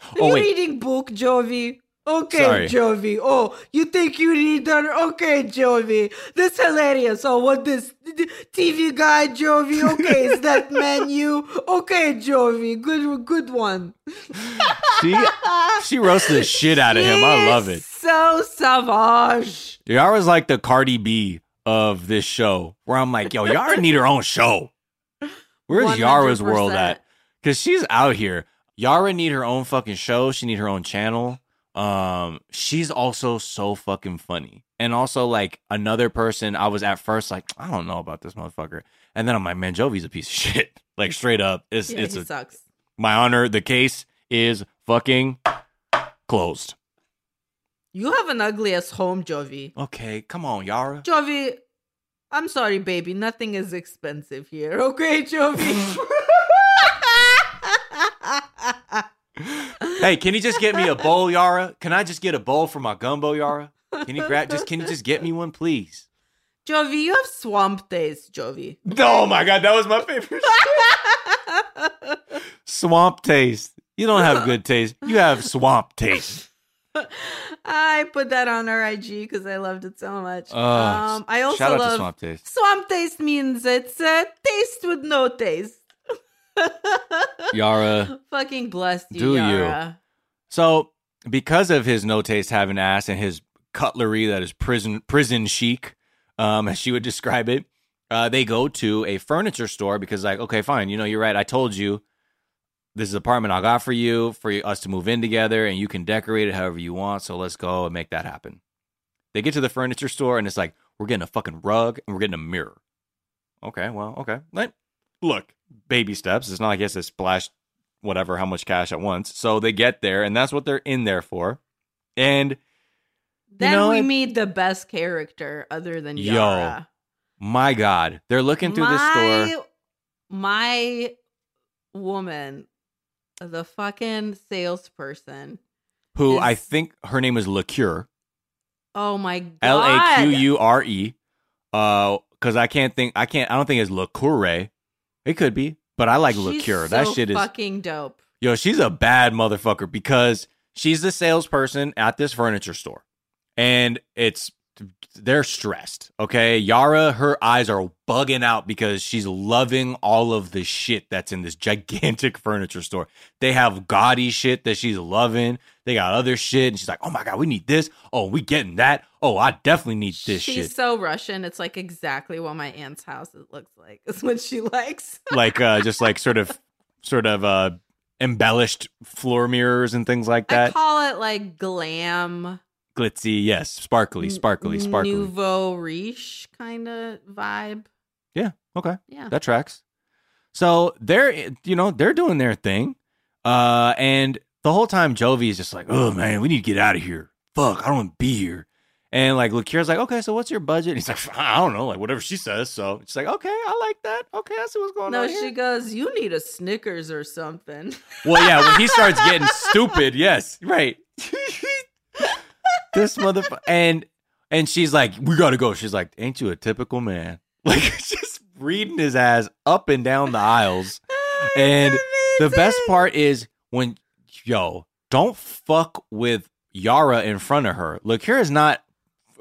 Oh, Are Oh, you wait. reading book, Jovi? Okay, Sorry. Jovi. Oh, you think you need that? Okay, Jovi. This hilarious. Oh, what this TV guy, Jovi? Okay, is that menu? Okay, Jovi. Good, good one. She she roasted the shit out of him. I love it. So savage. Yara's like the Cardi B of this show, where I'm like, yo, Yara need her own show. Where's Yara's world at? Because she's out here. Yara need her own fucking show. She need her own channel. Um, she's also so fucking funny. And also like another person, I was at first like, I don't know about this motherfucker. And then I'm like, man, Jovi's a piece of shit. Like straight up. It's Yeah, it's a, sucks. my honor. The case is fucking closed. You have an ugly ass home, Jovi. Okay, come on, Yara. Jovi, I'm sorry, baby. Nothing is expensive here. Okay, Jovi. Hey, can you just get me a bowl, Yara? Can I just get a bowl for my gumbo, Yara? Can you grab just can you just get me one, please? Jovi, you have swamp taste, Jovi. Oh my god, that was my favorite. swamp taste. You don't have good taste. You have swamp taste. I put that on our IG because I loved it so much. Oh, um, I also shout out to love swamp taste. Swamp taste means it's a taste with no taste. Yara. Fucking bless you, Do you? So, because of his no taste having ass and his cutlery that is prison prison chic, um, as she would describe it, uh, they go to a furniture store because, like, okay, fine, you know, you're right. I told you this is the apartment I got for you for us to move in together, and you can decorate it however you want. So let's go and make that happen. They get to the furniture store and it's like, we're getting a fucking rug and we're getting a mirror. Okay, well, okay. Look, baby steps. It's not like he has to splash whatever, how much cash at once. So they get there, and that's what they're in there for. And Then know, we it- meet the best character other than Yo, my God, they're looking through the store. My woman, the fucking salesperson. Who is- I think her name is Lacure, Oh my god. L A Q U R E. Uh, because I can't think, I can't, I don't think it's Lacure. It could be, but I like She's Lacure. that shit is fucking dope. Yo, she's a bad motherfucker because she's the salesperson at this furniture store. And it's they're stressed. Okay. Yara, her eyes are bugging out because she's loving all of the shit that's in this gigantic furniture store. They have gaudy shit that she's loving. They got other shit. And she's like, oh my God, we need this. Oh, we getting that. Oh, I definitely need this She's shit. so Russian. It's like exactly what my aunt's house it looks like. It's what she likes. like uh just like sort of sort of uh embellished floor mirrors and things like I that. call it like glam, Glitzy, yes. Sparkly, sparkly, sparkly. nouveau riche kind of vibe. Yeah. Okay. Yeah. That tracks. So they're you know they're doing their thing, uh, and the whole time Jovi is just like, oh man, we need to get out of here. Fuck, I don't want to be here. And like Lacure's like, okay, so what's your budget? And he's like, I don't know, like whatever she says. So she's like, okay, I like that. Okay, I see what's going No, on. No, she here. goes, "You need a Snickers or something." Well, yeah, when he starts getting stupid, yes, right. this motherfucker, and and she's like, we gotta go. She's like, ain't you a typical man? Like just reading his ass up and down the aisles. and the best part is when, yo, don't fuck with Yara in front of her. Look, here is not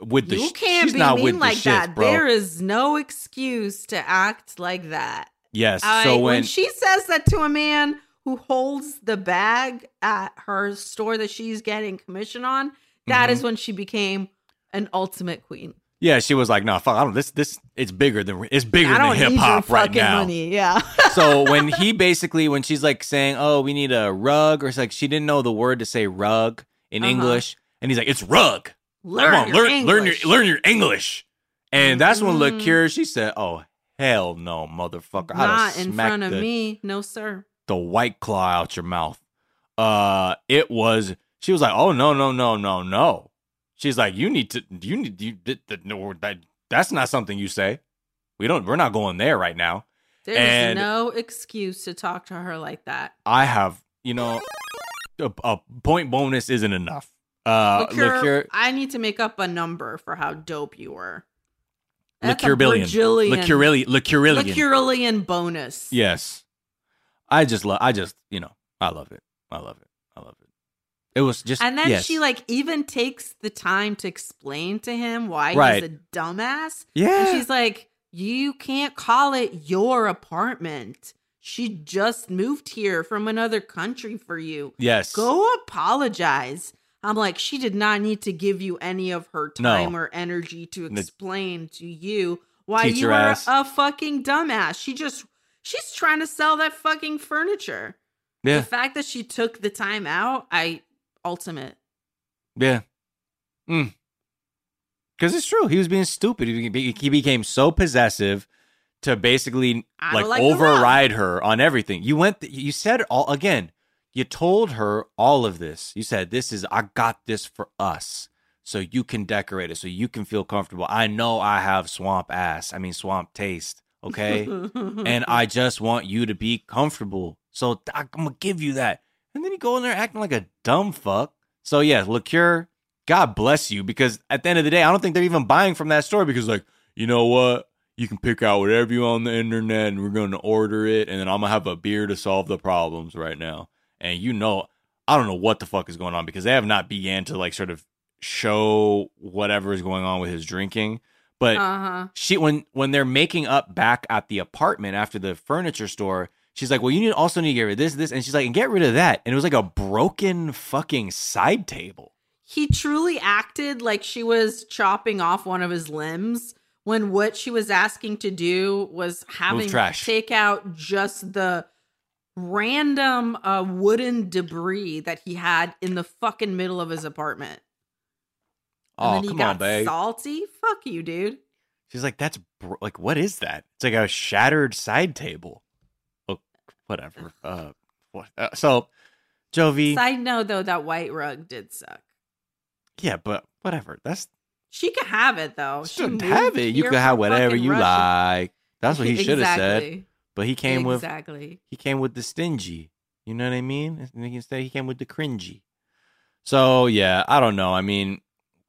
with the. you can't she's be not mean with like the that. There is no excuse to act like that. yes. I- so when when she says that to a man who holds the bag at her store that she's getting commission on, that Mhm. is when she became an ultimate queen. yeah, she was like, no, fuck, I don't. This this it's bigger than it's bigger than hip hop right now. money. Yeah. so when he basically when she's like saying, "Oh, we need a rug," or it's like she didn't know the word to say rug in Uh-huh. English, and he's like, "It's rug." Learn Come on, your learn learn English. your learn your English. And that's when Mhm. Lacure she said, "Oh hell no, motherfucker! Not in front of the, me. No, sir. the white claw out your mouth." Uh, it was. She was like, "Oh no no no no no." She's like, "You need to. You need you. No, that that's not something you say. We don't. We're not going there right now." There's And- no excuse to talk to her like that. I have, you know, a, a point bonus isn't enough. Uh, Lacure, Lacure, I need to make up a number for how dope you were. That's liqueur billion, bajillion. liqueur, liqueurillion. Liqueurillion bonus. Yes, I just love. I just, you know, I love it. I love it. I love it. It was just And then yes. she like even takes the time to explain to him why Right. he's a dumbass. Yeah. And she's like, You can't call it your apartment. She just moved here from another country for you. Yes. Go apologize. I'm like, she did not need to give you any of her No. time or energy to explain to you why Teach you are a fucking dumbass. She just she's trying to sell that fucking furniture. Yeah. The fact that she took the time out, I ultimate. Yeah. Mm. Because it's true. He was being stupid. He, became so possessive to basically like like override her on everything. You went. you said all again. You told her all of this. You said, "This is I got this for us, so you can decorate it, so you can feel comfortable. I know I have swamp ass. I mean swamp taste. Okay, and I just want you to be comfortable. So I'm gonna give you that. And then you go in there acting like a dumb fuck. So yeah, Lacure, God bless you, because at the end of the day, I don't think they're even buying from that store because like, you know what? You can pick out whatever you want on the internet and we're gonna order it, and then I'm gonna have a beer to solve the problems right now. And you know, I don't know what the fuck is going on because they have not began to like sort of show whatever is going on with his drinking. But Uh-huh. she when when they're making up back at the apartment after the furniture store, she's like, "Well, you need also need to get rid of this, this," and she's like, "And get rid of that." And it was like a broken fucking side table. he truly acted like she was chopping off one of his limbs when what she was asking to do was having trash. take out just the random uh, wooden debris that he had in the fucking middle of his apartment. Oh, come got on, babe. salty. Fuck you, dude. She's like, "That's bro- like, what is that? It's like a shattered side table." Oh, whatever. Uh, what? Uh, so, Jovi, Side note though, that white rug did suck. yeah, but whatever. That's She could have it though. she have it. You could have whatever you like. That's what he should have said. Exactly. But he came with exactly. he came with the stingy. You know what I mean? And Instead, he came with the cringy. So yeah, I don't know. I mean,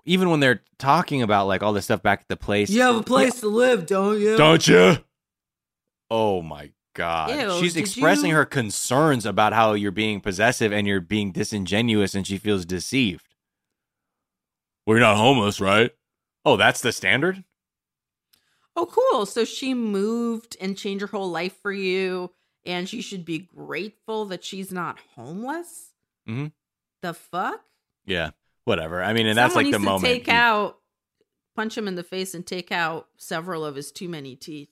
even when they're talking about like all this stuff back at the place, You have a place to live, don't you? don't you? Oh my god, Ew, she's expressing you- her concerns about how you're being possessive and you're being disingenuous, and she feels deceived. We're not homeless, right? Oh, that's the standard. Oh, cool. So she moved and changed her whole life for you, and she should be grateful that she's not homeless. Mm-hmm. The fuck? Yeah, whatever. I mean, and that's Someone like the moment. Take he- out, punch him in the face, and take out several of his too many teeth.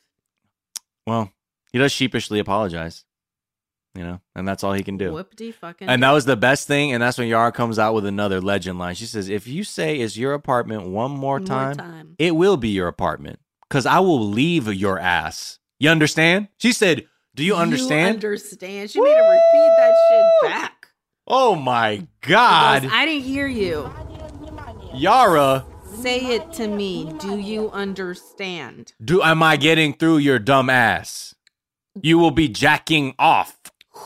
Well, he does sheepishly apologize, you know, and that's all he can do. Whoopty fucking. And that was the best thing. And that's when Yara comes out with another legend line. She says, If you say it's your apartment one more One more time, time. it will be your apartment because I will leave your ass. You understand? She said, Do you understand? understand. She made her repeat that shit back. oh my God. goes, I didn't hear you. Yara, Say it to me. Do you understand? do am I getting through your dumb ass? You will be jacking off.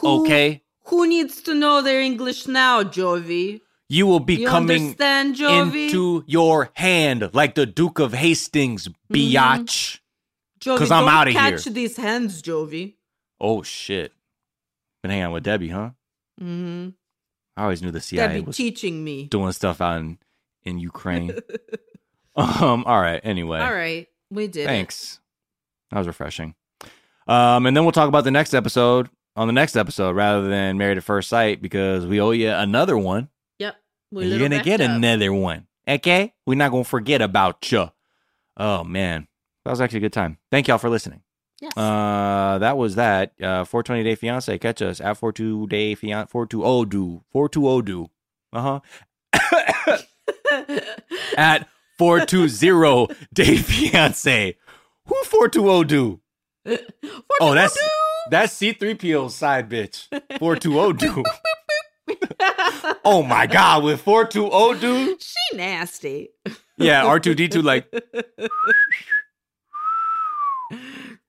Okay? Who needs to know their English now, Jovi? You will be You coming into your hand like the Duke of Hastings, biatch. Jovi, 'Cause I'm don't outta catch these hands, Jovi. Oh shit. Been hanging out with Debbie, huh? Mm-hmm. I always knew the CIA Debbie was teaching me. doing stuff out in, in Ukraine. um, all right, anyway. All right, we did. it. Thanks. That was refreshing. Um, and then we'll talk about the next episode on the next episode rather than Married at First Sight because we owe you another one. Yep. we and you're gonna get up. another one. Okay? We're not gonna forget about you. Oh man. That was actually a good time. Thank y'all for listening. Yes. Uh, that was that. Uh, 420 Day Fiance. Catch us at 42 Day Fiance. 420 Do. 420 Do. Uh huh. at 420 Day Fiance. Who 420 Do? Oh, that's that's C3PO's side bitch. 420 Do. Oh my god, with 420 dude. She nasty. Yeah, R2D2 like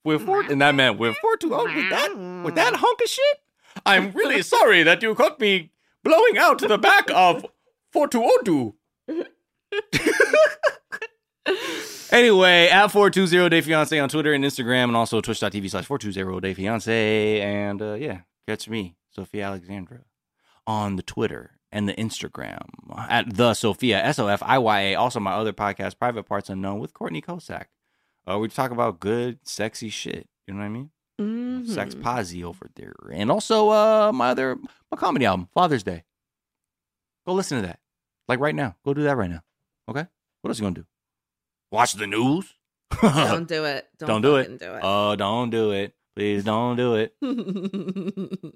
with four and that man with 420 with that with that hunk of shit. I'm really sorry that you caught me blowing out the back of 420 Anyway, at 420 Day Fiance on Twitter and Instagram, and also twitch.tv slash 420 Day Fiance. And uh, yeah, catch me, Sofiya Alexandra, on the Twitter and the Instagram at the Sofiya S O F I Y A. Also, my other podcast, Private Parts Unknown, with Courtney Kosak. Uh, we talk about good, sexy shit. You know what I mean? Mhm. Sex Posy over there, and also uh, my other my comedy album, Father's Day. Go listen to that, like right now. Go do that right now. Okay. What else you gonna do? Watch the news? Don't do it. Don't, Don't do it. do it. Oh, don't do it. Please don't do it.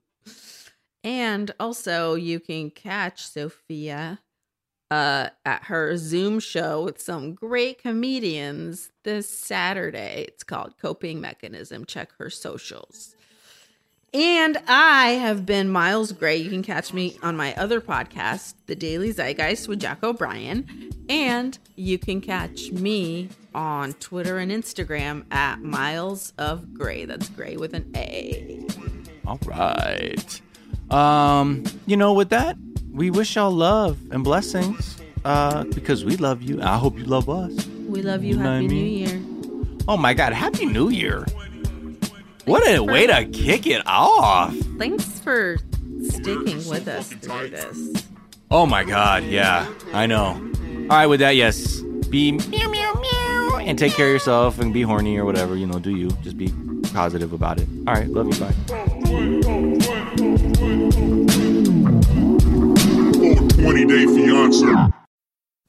and also, you can catch Sofiya uh, at her Zoom show with some great comedians this Saturday. It's called Coping Mechanism. Check her socials. And I have been Miles Gray. You can catch me on my other podcast, The Daily Zeitgeist with Jack O'Brien. And you can catch me on Twitter and Instagram at Miles of Gray. That's Gray with an A. All right. Um, you know, with that, we wish y'all love and blessings. Uh, because we love you. I hope you love us. We love you. You know what I Happy New? Year. Oh my god, happy new year. What a way to kick it off. Thanks for sticking with us through this. Oh my god, yeah. I know. All right, with that, yes. Be meow meow meow and take care of yourself and be horny or whatever, you know, do you. Just be positive about it. All right, love you, bye. 20 Day Fiance.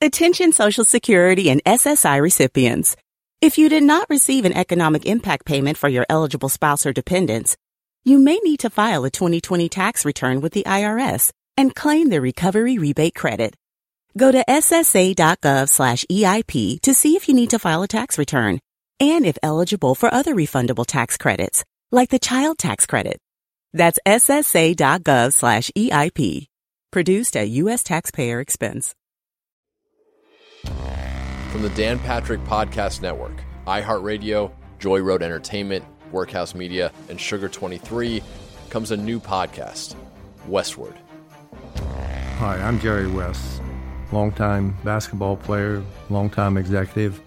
Attention Social Security and SSI recipients. If you did not receive an economic impact payment for your eligible spouse or dependents, you may need to file a 2020 tax return with the IRS and claim the recovery rebate credit. Go to ssa.gov slash EIP to see if you need to file a tax return and if eligible for other refundable tax credits, like the child tax credit. That's ssa.gov slash EIP. Produced at U.S. taxpayer expense. From the Dan Patrick Podcast Network, iHeartRadio, Joy Road Entertainment, Workhouse Media, and Sugar 23 comes a new podcast, Westward. Hi, I'm Jerry West, longtime basketball player, longtime executive.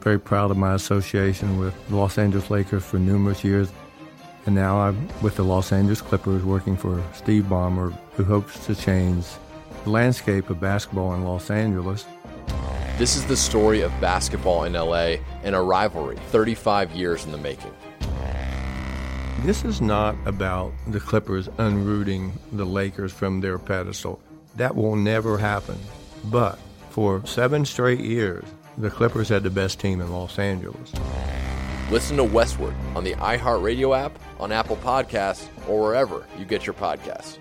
Very proud of my association with the Los Angeles Lakers for numerous years. And now I'm with the Los Angeles Clippers working for Steve Ballmer, who hopes to change the landscape of basketball in Los Angeles. This is the story of basketball in LA and a rivalry 35 years in the making. This is not about the Clippers unrooting the Lakers from their pedestal. That will never happen. But for seven straight years, the Clippers had the best team in Los Angeles. Listen to Westward on the iHeartRadio app, on Apple Podcasts, or wherever you get your podcasts.